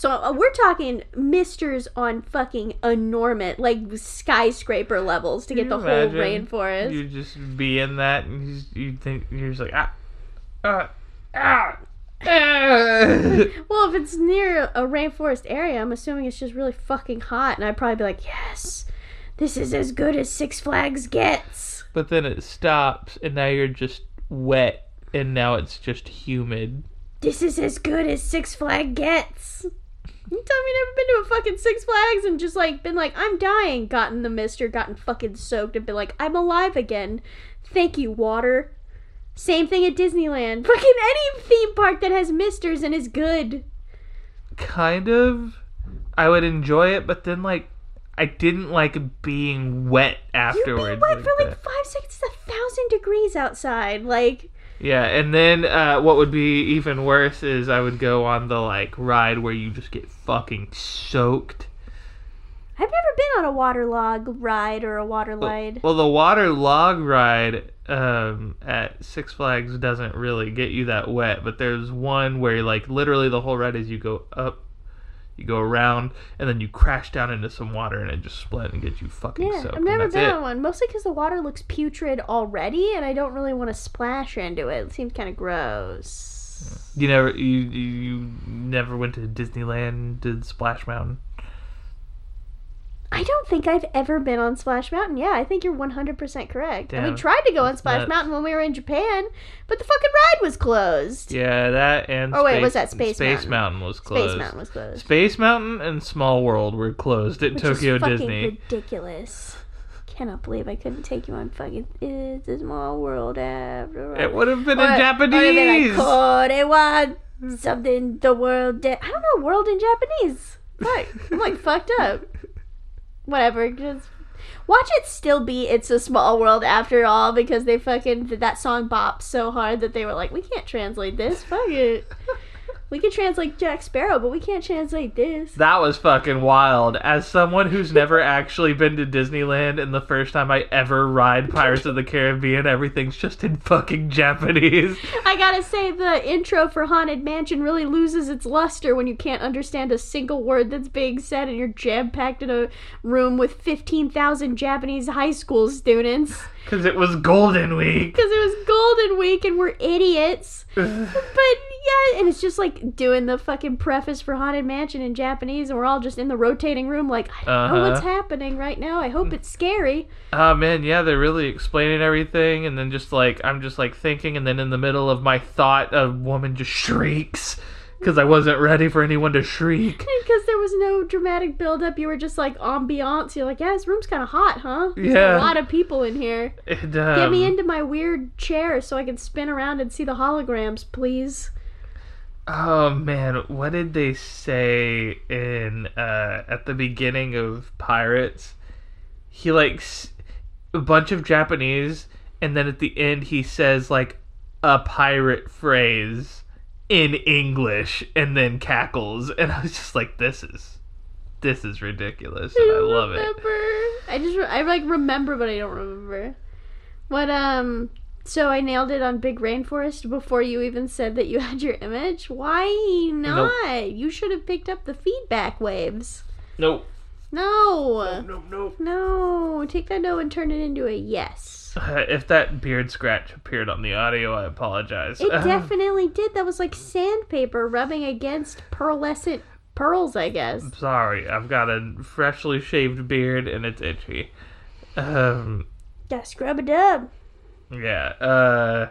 [SPEAKER 1] So uh, we're talking misters on fucking enormous, like skyscraper levels to get the whole rainforest.
[SPEAKER 2] You just be in that, and you, just, you think you're just like ah, ah, ah. ah.
[SPEAKER 1] Well, if it's near a rainforest area, I'm assuming it's just really fucking hot, and I'd probably be like, yes, this is as good as Six Flags gets.
[SPEAKER 2] but then it stops, and now you're just wet, and now it's just humid.
[SPEAKER 1] This is as good as Six Flag gets. You tell me you never been to a fucking Six Flags and just like been like, I'm dying, gotten the mist or gotten fucking soaked and been like, I'm alive again. Thank you, water. Same thing at Disneyland. Fucking any theme park that has misters and is good.
[SPEAKER 2] Kind of. I would enjoy it, but then like I didn't like being wet afterwards.
[SPEAKER 1] You'd be wet
[SPEAKER 2] like
[SPEAKER 1] for like
[SPEAKER 2] that.
[SPEAKER 1] five seconds. It's a thousand degrees outside. Like,
[SPEAKER 2] Yeah, and then uh, what would be even worse is I would go on the like ride where you just get fucking soaked.
[SPEAKER 1] I've never been on a water log ride or a water ride.
[SPEAKER 2] Well, the water log ride um, at Six Flags doesn't really get you that wet, but there's one where like literally the whole ride is you go up, you go around, and then you crash down into some water and it just split and gets you fucking
[SPEAKER 1] Yeah,
[SPEAKER 2] soaked.
[SPEAKER 1] I've never been on one. Mostly because the water looks putrid already, and I don't really want to splash into it. It seems kind of gross.
[SPEAKER 2] You never you you you never went to Disneyland, did Splash Mountain.
[SPEAKER 1] I don't think I've ever been on Splash Mountain. Yeah, I think you're 100% correct. And we tried to go on Splash. Mountain when we were in Japan, but the fucking ride was closed.
[SPEAKER 2] Yeah, that and
[SPEAKER 1] Oh, wait, was that Space
[SPEAKER 2] Space
[SPEAKER 1] Mountain?
[SPEAKER 2] was closed.
[SPEAKER 1] Space Mountain was closed.
[SPEAKER 2] Space Mountain and Small World were closed at
[SPEAKER 1] Which
[SPEAKER 2] Tokyo
[SPEAKER 1] is fucking
[SPEAKER 2] Disney.
[SPEAKER 1] ridiculous. Cannot believe I couldn't take you on fucking uh, It's a Small World after all.
[SPEAKER 2] It would have been
[SPEAKER 1] Or-
[SPEAKER 2] in Japanese.
[SPEAKER 1] Like, Korewa, something the world. De- I don't know world in Japanese. Fuck, I'm like fucked up. Whatever, just watch it still be "It's a Small World" after all because they fucking that song bopped so hard that they were like, we can't translate this. Fuck it. We can translate Jack Sparrow, but we can't translate this.
[SPEAKER 2] That was fucking wild. As someone who's never actually been to Disneyland, and the first time I ever ride Pirates of the Caribbean, everything's just in fucking Japanese.
[SPEAKER 1] I gotta say, the intro for Haunted Mansion really loses its luster when you can't understand a single word that's being said and you're jam packed in a room with 15,000 Japanese high school students.
[SPEAKER 2] Because it was Golden Week.
[SPEAKER 1] Because it was Golden Week and we're idiots. But yeah, and it's just like doing the fucking preface for Haunted Mansion in Japanese, and we're all just in the rotating room, like, I don't know what's
[SPEAKER 2] Uh-huh.
[SPEAKER 1] happening right now. I hope it's scary.
[SPEAKER 2] Oh man, yeah, they're really explaining everything, and then just like I'm just like thinking, and then in the middle of my thought, a woman just shrieks because I wasn't ready for anyone to shriek.
[SPEAKER 1] Because there was no dramatic build up, you were just like ambiance. You're like, yeah, this room's kind of hot, huh? There's
[SPEAKER 2] Yeah.
[SPEAKER 1] a lot of people in here.
[SPEAKER 2] And,
[SPEAKER 1] Get me
[SPEAKER 2] um,
[SPEAKER 1] into my weird chair so I can spin around and see the holograms, please.
[SPEAKER 2] Oh man, what did they say in uh at the beginning of Pirates? He likes a bunch of Japanese and then at the end he says like a pirate phrase in English and then cackles and I was just like this is this is ridiculous and I
[SPEAKER 1] don't
[SPEAKER 2] love it.
[SPEAKER 1] I just I like remember, but I don't remember. What um So I nailed it on Big Rainforest before you even said that you had your image. Why not? You should have picked up the feedback waves.
[SPEAKER 2] Nope.
[SPEAKER 1] No.
[SPEAKER 2] Nope. Nope.
[SPEAKER 1] No. Take that no and turn it into a yes.
[SPEAKER 2] Uh, if that beard scratch appeared on the audio, I apologize.
[SPEAKER 1] It definitely did. That was like sandpaper rubbing against pearlescent pearls, I guess.
[SPEAKER 2] I'm sorry. I've got a freshly shaved beard and it's itchy. Um.
[SPEAKER 1] Gotta scrub a dub.
[SPEAKER 2] Yeah. Uh.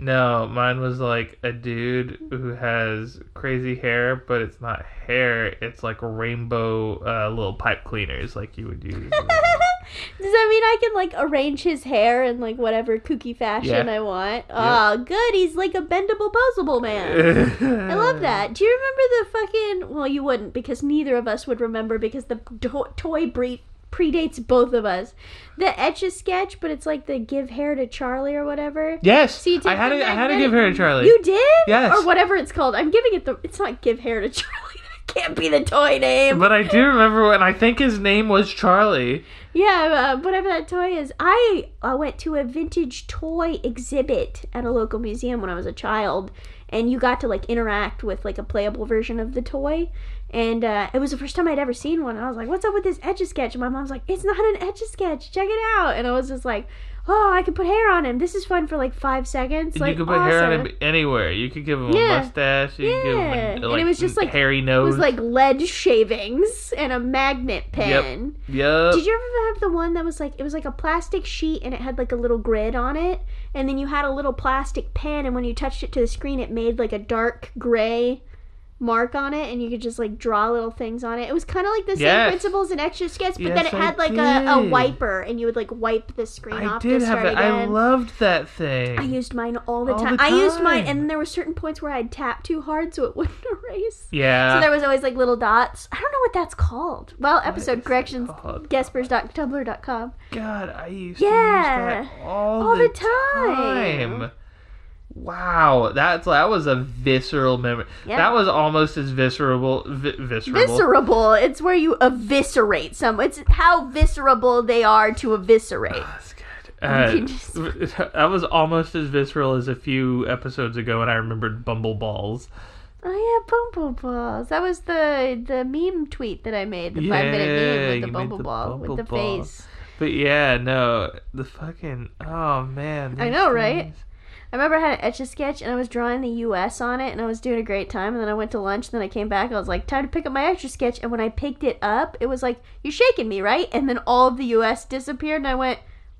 [SPEAKER 2] No, mine was like a dude who has crazy hair, but it's not hair. It's like rainbow uh, little pipe cleaners, like you would use.
[SPEAKER 1] Does that mean I can like arrange his hair in like whatever kooky fashion
[SPEAKER 2] Yeah.
[SPEAKER 1] I want? Oh, good. He's like a bendable, posable man. I love that. Do you remember the fucking? Well, you wouldn't because neither of us would remember because the to- toy breed predates both of us. The etch a sketch, but it's like the give hair to Charlie or whatever.
[SPEAKER 2] Yes,
[SPEAKER 1] So you
[SPEAKER 2] I had to. I had to give hair to Charlie.
[SPEAKER 1] You did?
[SPEAKER 2] Yes.
[SPEAKER 1] Or whatever it's called. I'm giving it the. It's not give hair to Charlie. That can't be the toy name.
[SPEAKER 2] But I do remember when I think his name was Charlie.
[SPEAKER 1] Yeah, uh, whatever that toy is. I uh, went to a vintage toy exhibit at a local museum when I was a child, and you got to like interact with like a playable version of the toy. And uh, it was the first time I'd ever seen one. And I was like, "What's up with this etch a sketch?" And my mom's like, "It's not an etch a sketch. Check it out." And I was just like, "Oh, I can put hair on him. This is fun for like five seconds. Like,
[SPEAKER 2] you could put hair on him anywhere. You could give him
[SPEAKER 1] Yeah.
[SPEAKER 2] a mustache. You could give him
[SPEAKER 1] Yeah.
[SPEAKER 2] a,
[SPEAKER 1] And it was just, like-
[SPEAKER 2] hairy nose.
[SPEAKER 1] It was like lead shavings and a magnet pen.
[SPEAKER 2] Yup.
[SPEAKER 1] Did you ever have the one that was like it was like a plastic sheet and it had like a little grid on it, and then you had a little plastic pen, and when you touched it to the screen, it made like a dark gray mark on it, and you could just like draw little things on it. It was kind of like the same
[SPEAKER 2] Yes.
[SPEAKER 1] principles in etch a sketch, but then it
[SPEAKER 2] I
[SPEAKER 1] had like a, a wiper, and you would like wipe the screen
[SPEAKER 2] I
[SPEAKER 1] off
[SPEAKER 2] did
[SPEAKER 1] to
[SPEAKER 2] have
[SPEAKER 1] start
[SPEAKER 2] that. I loved that thing.
[SPEAKER 1] I used mine all the
[SPEAKER 2] All
[SPEAKER 1] time.
[SPEAKER 2] the
[SPEAKER 1] I used mine, and then there were certain points where I'd tap too hard so it wouldn't erase.
[SPEAKER 2] yeah.
[SPEAKER 1] So there was always like little dots. I don't know what that's called. Well, episode corrections,
[SPEAKER 2] called?
[SPEAKER 1] guespers.tumblr.com.
[SPEAKER 2] God, I used
[SPEAKER 1] Yeah.
[SPEAKER 2] to use that all,
[SPEAKER 1] All
[SPEAKER 2] the,
[SPEAKER 1] the time.
[SPEAKER 2] time. Wow, that's that was a visceral memory.
[SPEAKER 1] Yeah.
[SPEAKER 2] That was almost as visceral, vi- visceral.
[SPEAKER 1] Viscerable. It's where you eviscerate someone. It's how visceral they are to eviscerate.
[SPEAKER 2] That's good. Uh,
[SPEAKER 1] just-
[SPEAKER 2] that was almost as visceral as a few episodes ago when I remembered Bumbleballs.
[SPEAKER 1] Oh yeah, bumble balls. That was the the meme tweet that I made. The five minute meme with the bumble
[SPEAKER 2] the
[SPEAKER 1] ball with the
[SPEAKER 2] bumble ball.
[SPEAKER 1] face.
[SPEAKER 2] But yeah, no, the fucking oh man.
[SPEAKER 1] I know, right? I remember I had an etch a sketch and I was drawing the U.S. on it and I was doing a great time. And then I went to lunch. And then I came back. And I was like, time to pick up my etch a sketch. And when I picked it up, it was like, you're shaking me, right? And then all of the U.S. disappeared. And I went,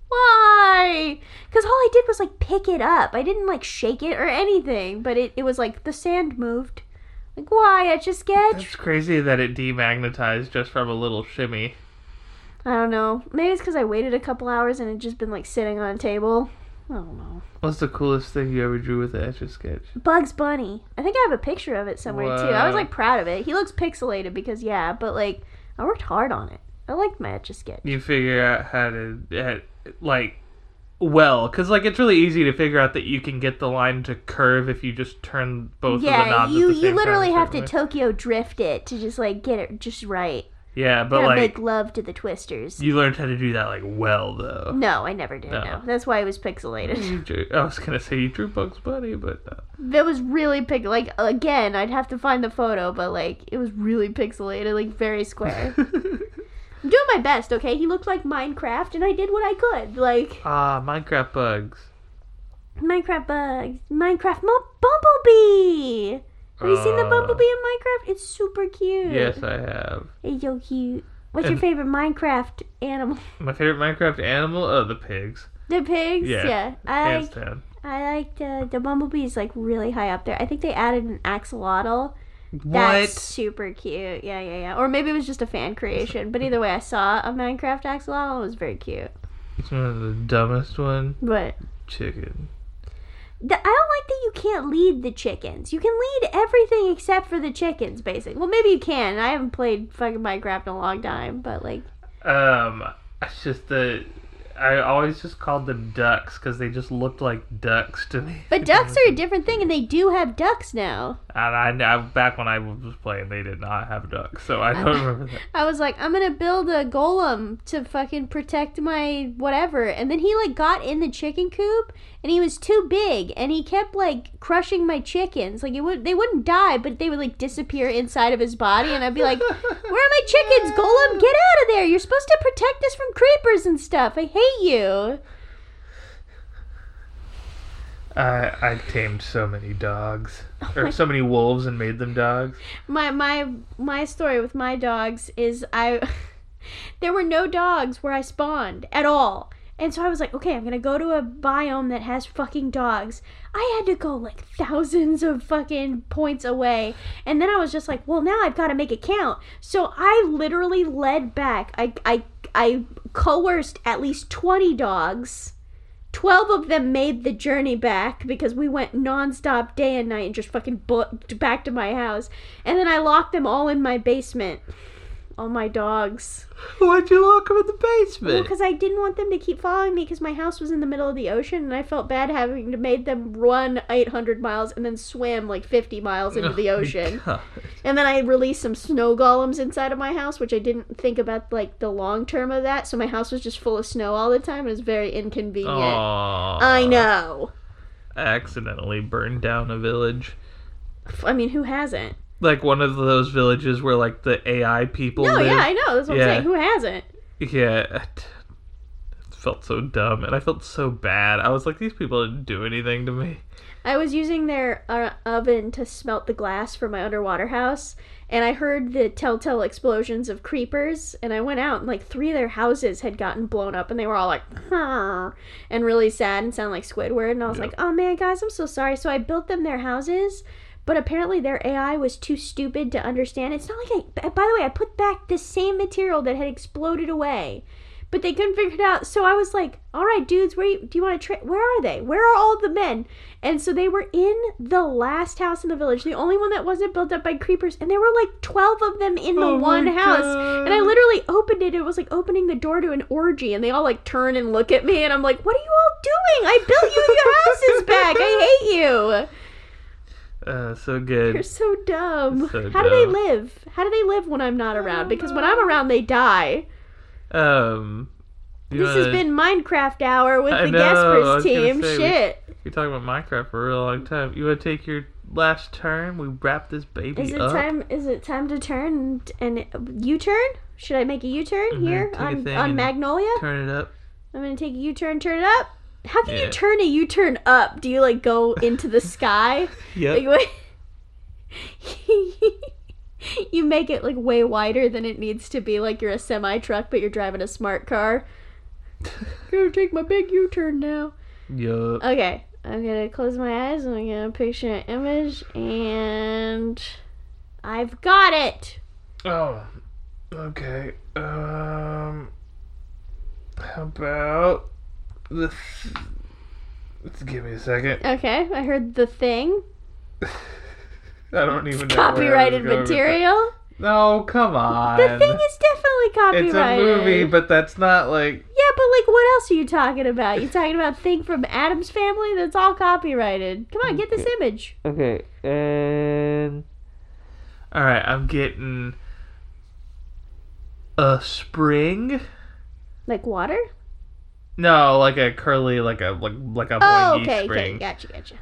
[SPEAKER 1] why? Because all I did was like pick it up. I didn't like shake it or anything. But it, it was like the sand moved. Like, why etch a sketch?
[SPEAKER 2] It's crazy that it demagnetized just from a little shimmy.
[SPEAKER 1] I don't know. Maybe it's because I waited a couple hours and it just been like sitting on a table. I don't know.
[SPEAKER 2] What's the coolest thing you ever drew with the etch a sketch?
[SPEAKER 1] Bugs Bunny. I think I have a picture of it somewhere too. I was like proud of it. He looks pixelated because yeah, but like I worked hard on it. I liked my etch a sketch.
[SPEAKER 2] You figure out how to how- like well, because like it's really easy to figure out that you can get the line to curve if you just turn both of the knobs
[SPEAKER 1] you
[SPEAKER 2] at the same you
[SPEAKER 1] literally
[SPEAKER 2] time.
[SPEAKER 1] have to. Tokyo drift it to just like get it just right.
[SPEAKER 2] Yeah, but
[SPEAKER 1] Gotta
[SPEAKER 2] like
[SPEAKER 1] make love to the twisters.
[SPEAKER 2] you learned how to do that like well though.
[SPEAKER 1] No, I never did.
[SPEAKER 2] No.
[SPEAKER 1] No, that's why it was pixelated.
[SPEAKER 2] Drew, I was gonna say you drew Bugs Bunny, but uh,
[SPEAKER 1] That was really pic. Like again, I'd have to find the photo, but like it was really pixelated, like very square. I'm doing my best, okay? He looked like Minecraft, and I did what I could. Like
[SPEAKER 2] ah, Minecraft bugs.
[SPEAKER 1] Minecraft bugs, Minecraft mo- Bumblebee. Have you seen the
[SPEAKER 2] Uh,
[SPEAKER 1] Bumblebee in Minecraft? It's super cute.
[SPEAKER 2] Yes, I have.
[SPEAKER 1] It's so cute. What's your favorite Minecraft animal?
[SPEAKER 2] My favorite Minecraft animal? Oh, the pigs.
[SPEAKER 1] The pigs.
[SPEAKER 2] Yeah,
[SPEAKER 1] Yeah, I
[SPEAKER 2] Hands
[SPEAKER 1] like.
[SPEAKER 2] down.
[SPEAKER 1] I like the the Bumblebee is like really high up there. I think they added an axolotl.
[SPEAKER 2] What?
[SPEAKER 1] That's super cute. Yeah, yeah, yeah. Or maybe it was just a fan creation. But either way, I saw a Minecraft axolotl. It was very cute.
[SPEAKER 2] It's one of the dumbest one.
[SPEAKER 1] But
[SPEAKER 2] Chicken.
[SPEAKER 1] The, I don't like that you can't lead the chickens. You can lead everything except for the chickens, basically. Well, maybe you can. I haven't played fucking Minecraft in a long time, but like,
[SPEAKER 2] Um, it's just the. I always just called them ducks because they just looked like ducks to me.
[SPEAKER 1] But ducks are a different thing, and they do have ducks now.
[SPEAKER 2] And I, I back when I was playing, they did not have ducks, so I don't remember that.
[SPEAKER 1] I was like, I'm gonna build a golem to fucking protect my whatever. And then he like got in the chicken coop and he was too big and he kept like crushing my chickens. Like it would they wouldn't die, but they would like disappear inside of his body and I'd be like, Where are my chickens, golem? Get out of there. You're supposed to protect us from creepers and stuff. I hate you.
[SPEAKER 2] I I tamed so many dogs, or so many wolves, and made them dogs.
[SPEAKER 1] My my my story with my dogs is I there were no dogs where I spawned at all. And so I was like, okay, I'm gonna go to a biome that has fucking dogs. I had to go like thousands of fucking points away. And then I was just like, well, now I've got to make it count. So I literally led back. I, I, I coerced at least 20 dogs. 12 of them made the journey back because we went nonstop day and night and just fucking booked back to my house. And then I locked them all in my basement. All my dogs.
[SPEAKER 2] Why'd you lock them in the basement?
[SPEAKER 1] Because I didn't want them to keep following me because my house was in the middle of the ocean and I felt bad having to made them run 800 miles and then swim like 50 miles into the
[SPEAKER 2] Oh my
[SPEAKER 1] ocean. And then I released some snow golems inside of my house, which I didn't think about like the long term of that. So my house was just full of snow all the time. It was very inconvenient.
[SPEAKER 2] Aw.
[SPEAKER 1] I know.
[SPEAKER 2] I accidentally burned down a village.
[SPEAKER 1] I mean, who hasn't?
[SPEAKER 2] Like one of those villages where like the AI people
[SPEAKER 1] No,
[SPEAKER 2] live.
[SPEAKER 1] yeah, I know. That's what
[SPEAKER 2] Yeah.
[SPEAKER 1] I'm saying. Who hasn't?
[SPEAKER 2] Yeah, it felt so dumb, and I felt so bad. I was like, these people didn't do anything to me.
[SPEAKER 1] I was using their uh, oven to smelt the glass for my underwater house, and I heard the telltale explosions of creepers. And I went out, and like three of their houses had gotten blown up, and they were all like, "Huh," and really sad and sounded like Squidward. And I was
[SPEAKER 2] Yeah.
[SPEAKER 1] like, "Oh man, guys, I'm so sorry." So I built them their houses, but apparently their AI was too stupid to understand. It's not like I. By the way, I put back the same material that had exploded away but they couldn't figure it out. So I was like, "All right, dudes, where you, do you want to tra- Where are they? Where are all the men?" And so they were in the last house in the village, the only one that wasn't built up by creepers, and there were like twelve of them in the
[SPEAKER 2] Oh
[SPEAKER 1] one house.
[SPEAKER 2] God.
[SPEAKER 1] And I literally opened it. It was like opening the door to an orgy, and they all like turn and look at me, and I'm like, "What are you all doing? I built you your houses back. I hate you.
[SPEAKER 2] Uh, so good.
[SPEAKER 1] You're so dumb.
[SPEAKER 2] So
[SPEAKER 1] How do they live? How do they live when I'm not around? Because when I'm around, they die."
[SPEAKER 2] Um,
[SPEAKER 1] This has
[SPEAKER 2] wanna-
[SPEAKER 1] been Minecraft Hour with
[SPEAKER 2] I
[SPEAKER 1] the
[SPEAKER 2] know,
[SPEAKER 1] Gaspers team.
[SPEAKER 2] say, we-
[SPEAKER 1] Shit.
[SPEAKER 2] You're talking about Minecraft for a real long time. You want to take your last turn? We wrap this baby
[SPEAKER 1] Is it
[SPEAKER 2] up.
[SPEAKER 1] time? Is it time to turn and U turn? Should I make a U turn
[SPEAKER 2] Mhm,
[SPEAKER 1] here on on Magnolia?
[SPEAKER 2] Turn it up.
[SPEAKER 1] I'm gonna take a U turn. Turn it up. How can
[SPEAKER 2] Yeah.
[SPEAKER 1] you turn a U turn up? Do you like go into the sky?
[SPEAKER 2] Yep.
[SPEAKER 1] Like, you make it like way wider than it needs to be. Like you're a semi truck, but you're driving a smart car. Gonna take my big U turn now.
[SPEAKER 2] Yup.
[SPEAKER 1] Okay, I'm gonna close my eyes and I'm gonna picture an image, and I've got it.
[SPEAKER 2] Oh, okay. Um, how about this? Let's give me a second.
[SPEAKER 1] Okay, I heard the thing.
[SPEAKER 2] I don't even know.
[SPEAKER 1] Copyrighted
[SPEAKER 2] where I was going with
[SPEAKER 1] material.
[SPEAKER 2] that. No, come on.
[SPEAKER 1] The thing is definitely copyrighted.
[SPEAKER 2] it's a movie, but that's not like.
[SPEAKER 1] yeah, but like, what else are you talking about? You talking about thing from Addams Family? That's all copyrighted. Come on, get this image.
[SPEAKER 2] Okay, and. All right, I'm getting a spring.
[SPEAKER 1] Like water?
[SPEAKER 2] No, like a curly, like a like like a
[SPEAKER 1] Oh,
[SPEAKER 2] boingy
[SPEAKER 1] okay,
[SPEAKER 2] spring.
[SPEAKER 1] okay, gotcha, gotcha.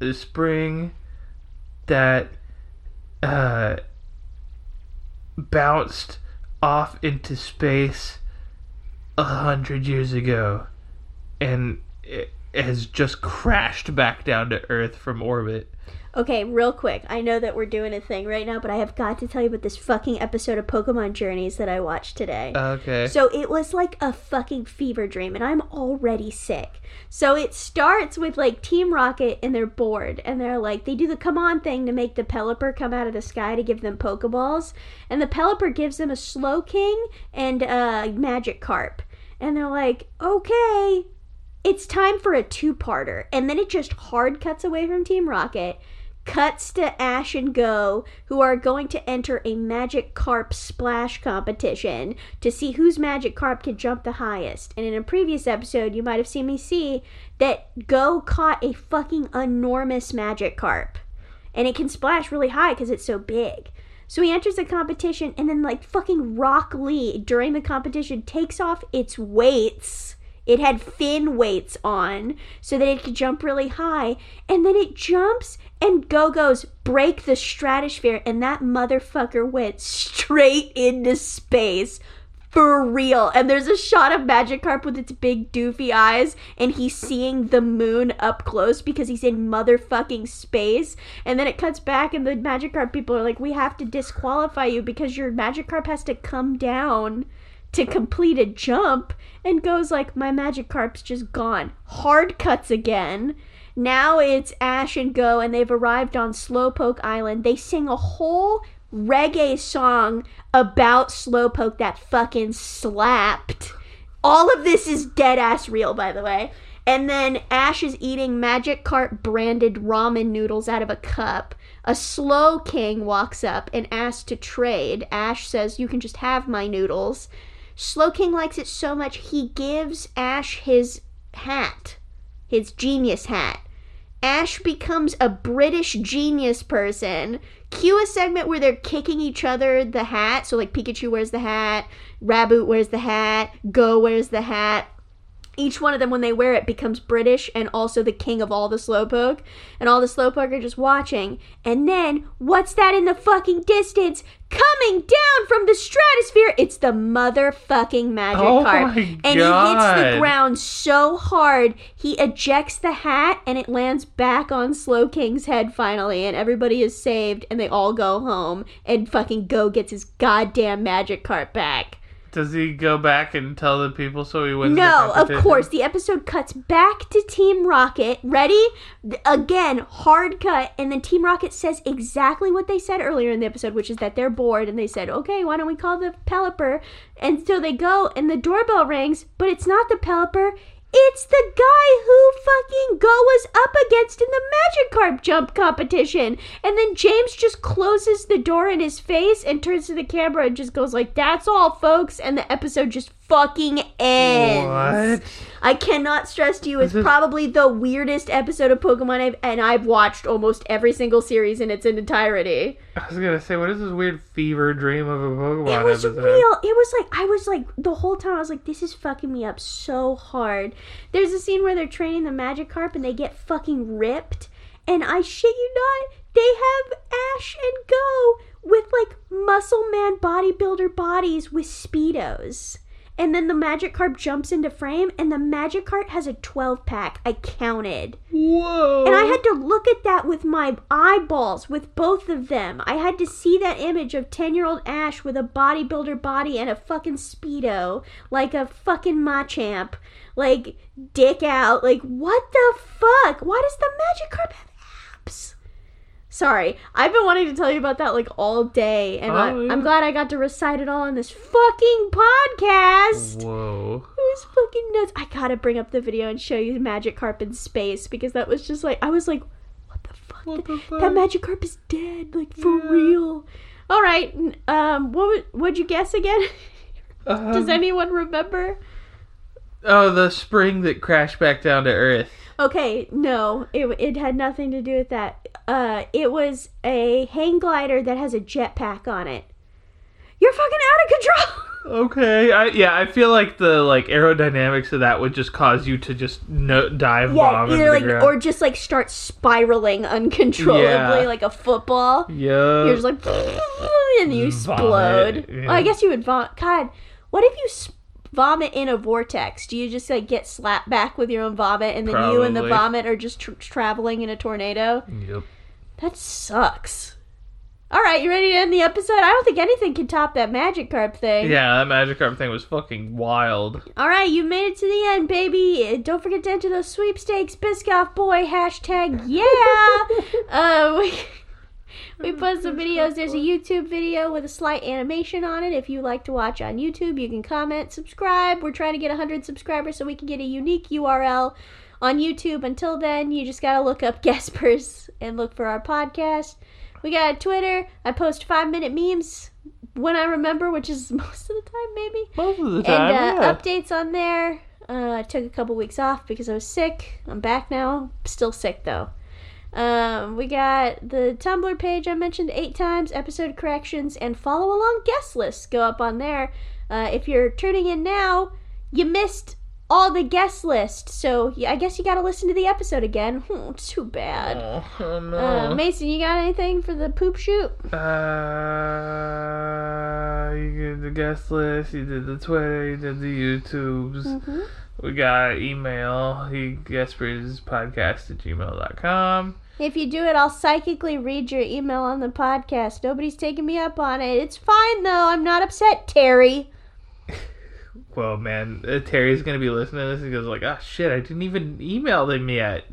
[SPEAKER 2] a spring that uh, bounced off into space a hundred years ago and it has just crashed back down to Earth from orbit.
[SPEAKER 1] Okay, real quick. I know that we're doing a thing right now, but I have got to tell you about this fucking episode of Pokemon Journeys that I watched today.
[SPEAKER 2] Okay.
[SPEAKER 1] So it was like a fucking fever dream, and I'm already sick. So it starts with like Team Rocket, and they're bored, and they're like, they do the come on thing to make the Pelipper come out of the sky to give them Pokeballs, and the Pelipper gives them a Slowking and a Magikarp, and they're like, okay, it's time for a two parter. And then it just hard cuts away from Team Rocket. cuts to Ash and Go, who are going to enter a Magikarp splash competition to see whose Magikarp can jump the highest. And in a previous episode, you might have seen me see that Go caught a fucking enormous Magikarp. And it can splash really high because it's so big. So he enters the competition, and then, like, fucking Rock Lee during the competition takes off its weights. It had fin weights on so that it could jump really high. And then it jumps, and Go Go's break the stratosphere, and that motherfucker went straight into space. For real. And there's a shot of Magikarp with its big doofy eyes, and he's seeing the moon up close because he's in motherfucking space. And then it cuts back, and the Magikarp people are like, We have to disqualify you because your Magikarp has to come down to complete a jump. And goes like, My Magikarp's just gone. Hard cuts again. Now it's Ash and Go, and they've arrived on Slowpoke Island. They sing a whole reggae song about Slowpoke that fucking slapped. All of this is dead ass real, by the way. And then Ash is eating Magikarp branded ramen noodles out of a cup. A Slowking walks up and asks to trade. Ash says, You can just have my noodles. Slowking likes it so much he gives Ash his hat, his genius hat. Ash becomes a British genius person. Cue a segment where they're kicking each other the hat. So, like, Pikachu wears the hat, Raboot wears the hat, Go wears the hat. Each one of them, when they wear it, becomes British and also the king of all the Slowpoke. And all the Slowpoke are just watching. And then, what's that in the fucking distance? Coming down from the stratosphere! It's the motherfucking Magic
[SPEAKER 2] Oh
[SPEAKER 1] Carp.
[SPEAKER 2] my
[SPEAKER 1] And he hits the ground so hard, he ejects the hat and it lands back on Slowking's head finally. And everybody is saved and they all go home. And fucking Go gets his goddamn Magikarp back.
[SPEAKER 2] Does he go back and tell the people so he wins? the
[SPEAKER 1] No, of course. The episode cuts back to Team Rocket. Ready? Again, hard cut. And then Team Rocket says exactly what they said earlier in the episode, which is that they're bored. And they said, okay, why don't we call the Pelipper? And so they go, and the doorbell rings, but it's not the Pelipper. It's the guy who fucking Go was up against in the Magikarp jump competition. And then James just closes the door in his face and turns to the camera and just goes like, "That's all, folks." And the episode just fucking ends.
[SPEAKER 2] What?
[SPEAKER 1] I cannot stress to you, it's
[SPEAKER 2] This
[SPEAKER 1] probably the weirdest episode of Pokemon I've and I've watched almost every single series in its entirety.
[SPEAKER 2] I was gonna say, what is this weird fever dream of a Pokemon
[SPEAKER 1] It was
[SPEAKER 2] episode?
[SPEAKER 1] real. It was like I was like the whole time I was like, this is fucking me up so hard. There's a scene where they're training the Magikarp and they get fucking ripped, and I shit you not, they have Ash and Go with like muscle man bodybuilder bodies with speedos. And then the magic Magikarp jumps into frame, and the magic Magikarp has a 12 pack. I counted.
[SPEAKER 2] Whoa!
[SPEAKER 1] And I had to look at that with my eyeballs, with both of them. I had to see that image of 10 year old Ash with a bodybuilder body and a fucking Speedo, like a fucking Machamp, like dick out. Like, what the fuck? Why does the magic Magikarp have? Sorry, I've been wanting to tell you about that like all day, and I,
[SPEAKER 2] Oh, yeah.
[SPEAKER 1] I'm glad I got to recite it all on this fucking podcast.
[SPEAKER 2] Whoa!
[SPEAKER 1] It was fucking nuts. I gotta bring up the video and show you Magikarp in space because that was just like I was like, what the fuck?
[SPEAKER 2] What the fuck?
[SPEAKER 1] That Magikarp is dead, like for
[SPEAKER 2] Yeah.
[SPEAKER 1] real. All right, um, what would what'd you guess again? Does
[SPEAKER 2] Um,
[SPEAKER 1] anyone remember?
[SPEAKER 2] Oh, the spring that crashed back down to Earth.
[SPEAKER 1] Okay, no, it it had nothing to do with that. Uh, it was a hang glider that has a jetpack on it. You're fucking out of control.
[SPEAKER 2] Okay, I yeah, I feel like the like aerodynamics of that would just cause you to just no, dive
[SPEAKER 1] Yeah,
[SPEAKER 2] bomb
[SPEAKER 1] either like
[SPEAKER 2] ground.
[SPEAKER 1] or just like start spiraling uncontrollably
[SPEAKER 2] Yeah.
[SPEAKER 1] like a football.
[SPEAKER 2] yeah.
[SPEAKER 1] You're just like, and you explode.
[SPEAKER 2] Yeah.
[SPEAKER 1] Well, I guess you would vomit. God, what if you s- vomit in a vortex? Do you just like get slapped back with your own vomit, and then you and the vomit are just tr- traveling in a tornado?
[SPEAKER 2] Yep.
[SPEAKER 1] That sucks. All right, you ready to end the episode? I don't think anything can top that Magikarp thing.
[SPEAKER 2] Yeah, that Magikarp thing was fucking wild.
[SPEAKER 1] All right, you made it to the end, baby. Don't forget to enter those sweepstakes, Biscoff boy hashtag. Yeah. uh, we, we put some videos. There's a YouTube video with a slight animation on it. If you like to watch on YouTube, you can comment, subscribe. We're trying to get 100 subscribers so we can get a unique URL on YouTube. Until then, you just gotta look up Gaspers and look for our podcast. We got a Twitter. I post five minute memes when I remember, which is most of the time, maybe.
[SPEAKER 2] Most of the time,
[SPEAKER 1] and uh,
[SPEAKER 2] yeah.
[SPEAKER 1] updates on there. Uh, I took a couple weeks off because I was sick. I'm back now. Still sick though. Um, we got the Tumblr page I mentioned eight times, episode corrections, and follow along guest lists go up on there. Uh, if you're turning in now, you missed all the guest list, so I guess you got to listen to the episode again. Hmm, too bad.
[SPEAKER 2] Oh, oh, no.
[SPEAKER 1] Uh, Mason, you got anything for the poop shoot?
[SPEAKER 2] Uh, you did the guest list, you did the Twitter, you did the YouTubes.
[SPEAKER 1] Mm-hmm.
[SPEAKER 2] We got email, he Gasper's podcast at gmail.com.
[SPEAKER 1] If you do it, I'll psychically read your email on the podcast. Nobody's taking me up on it. It's fine though. I'm not upset, Terry.
[SPEAKER 2] Well, man, uh, Terry's gonna be listening to this and goes like, "Ah, shit! I didn't even email them yet."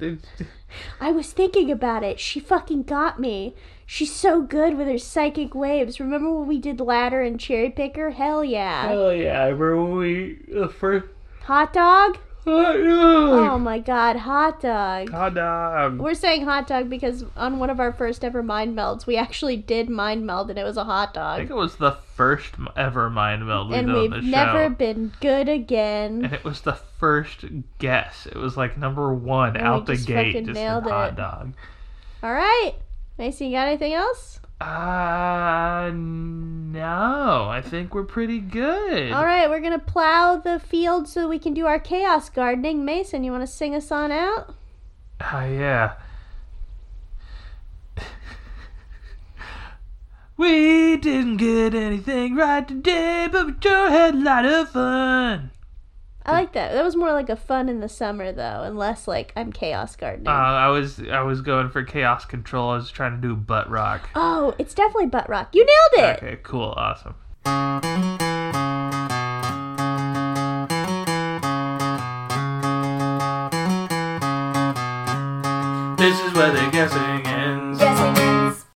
[SPEAKER 1] I was thinking about it. She fucking got me. She's so good with her psychic waves. Remember when we did ladder and cherry picker? Hell yeah.
[SPEAKER 2] Hell yeah! I remember when we the first
[SPEAKER 1] Hot dog?
[SPEAKER 2] Hot
[SPEAKER 1] Oh my god, hot dog.
[SPEAKER 2] hot dog.
[SPEAKER 1] We're saying hot dog because on one of our first ever mind melds, we actually did mind meld and it was a hot dog.
[SPEAKER 2] I think it was the first ever mind meld we
[SPEAKER 1] And we've never
[SPEAKER 2] show,
[SPEAKER 1] been good again.
[SPEAKER 2] and it was the first guess. It was like number one
[SPEAKER 1] And
[SPEAKER 2] out the gate, just
[SPEAKER 1] nailed
[SPEAKER 2] hot dog.
[SPEAKER 1] All right. Mason, you got anything else?
[SPEAKER 2] Uh, no. I think we're pretty good.
[SPEAKER 1] All right, we're going to plow the field so we can do our chaos gardening. Mason, you want to sing us on out?
[SPEAKER 2] Ah, yeah. we didn't get anything right today, but we sure had a lot of fun.
[SPEAKER 1] I like that. That was more like a fun in the summer though, and less like I'm chaos gardening.
[SPEAKER 2] Uh, I was I was going for chaos control. I was trying to do butt rock.
[SPEAKER 1] oh, it's definitely butt rock. You nailed it.
[SPEAKER 2] Okay, cool, awesome. This is where they're.
[SPEAKER 3] Guessing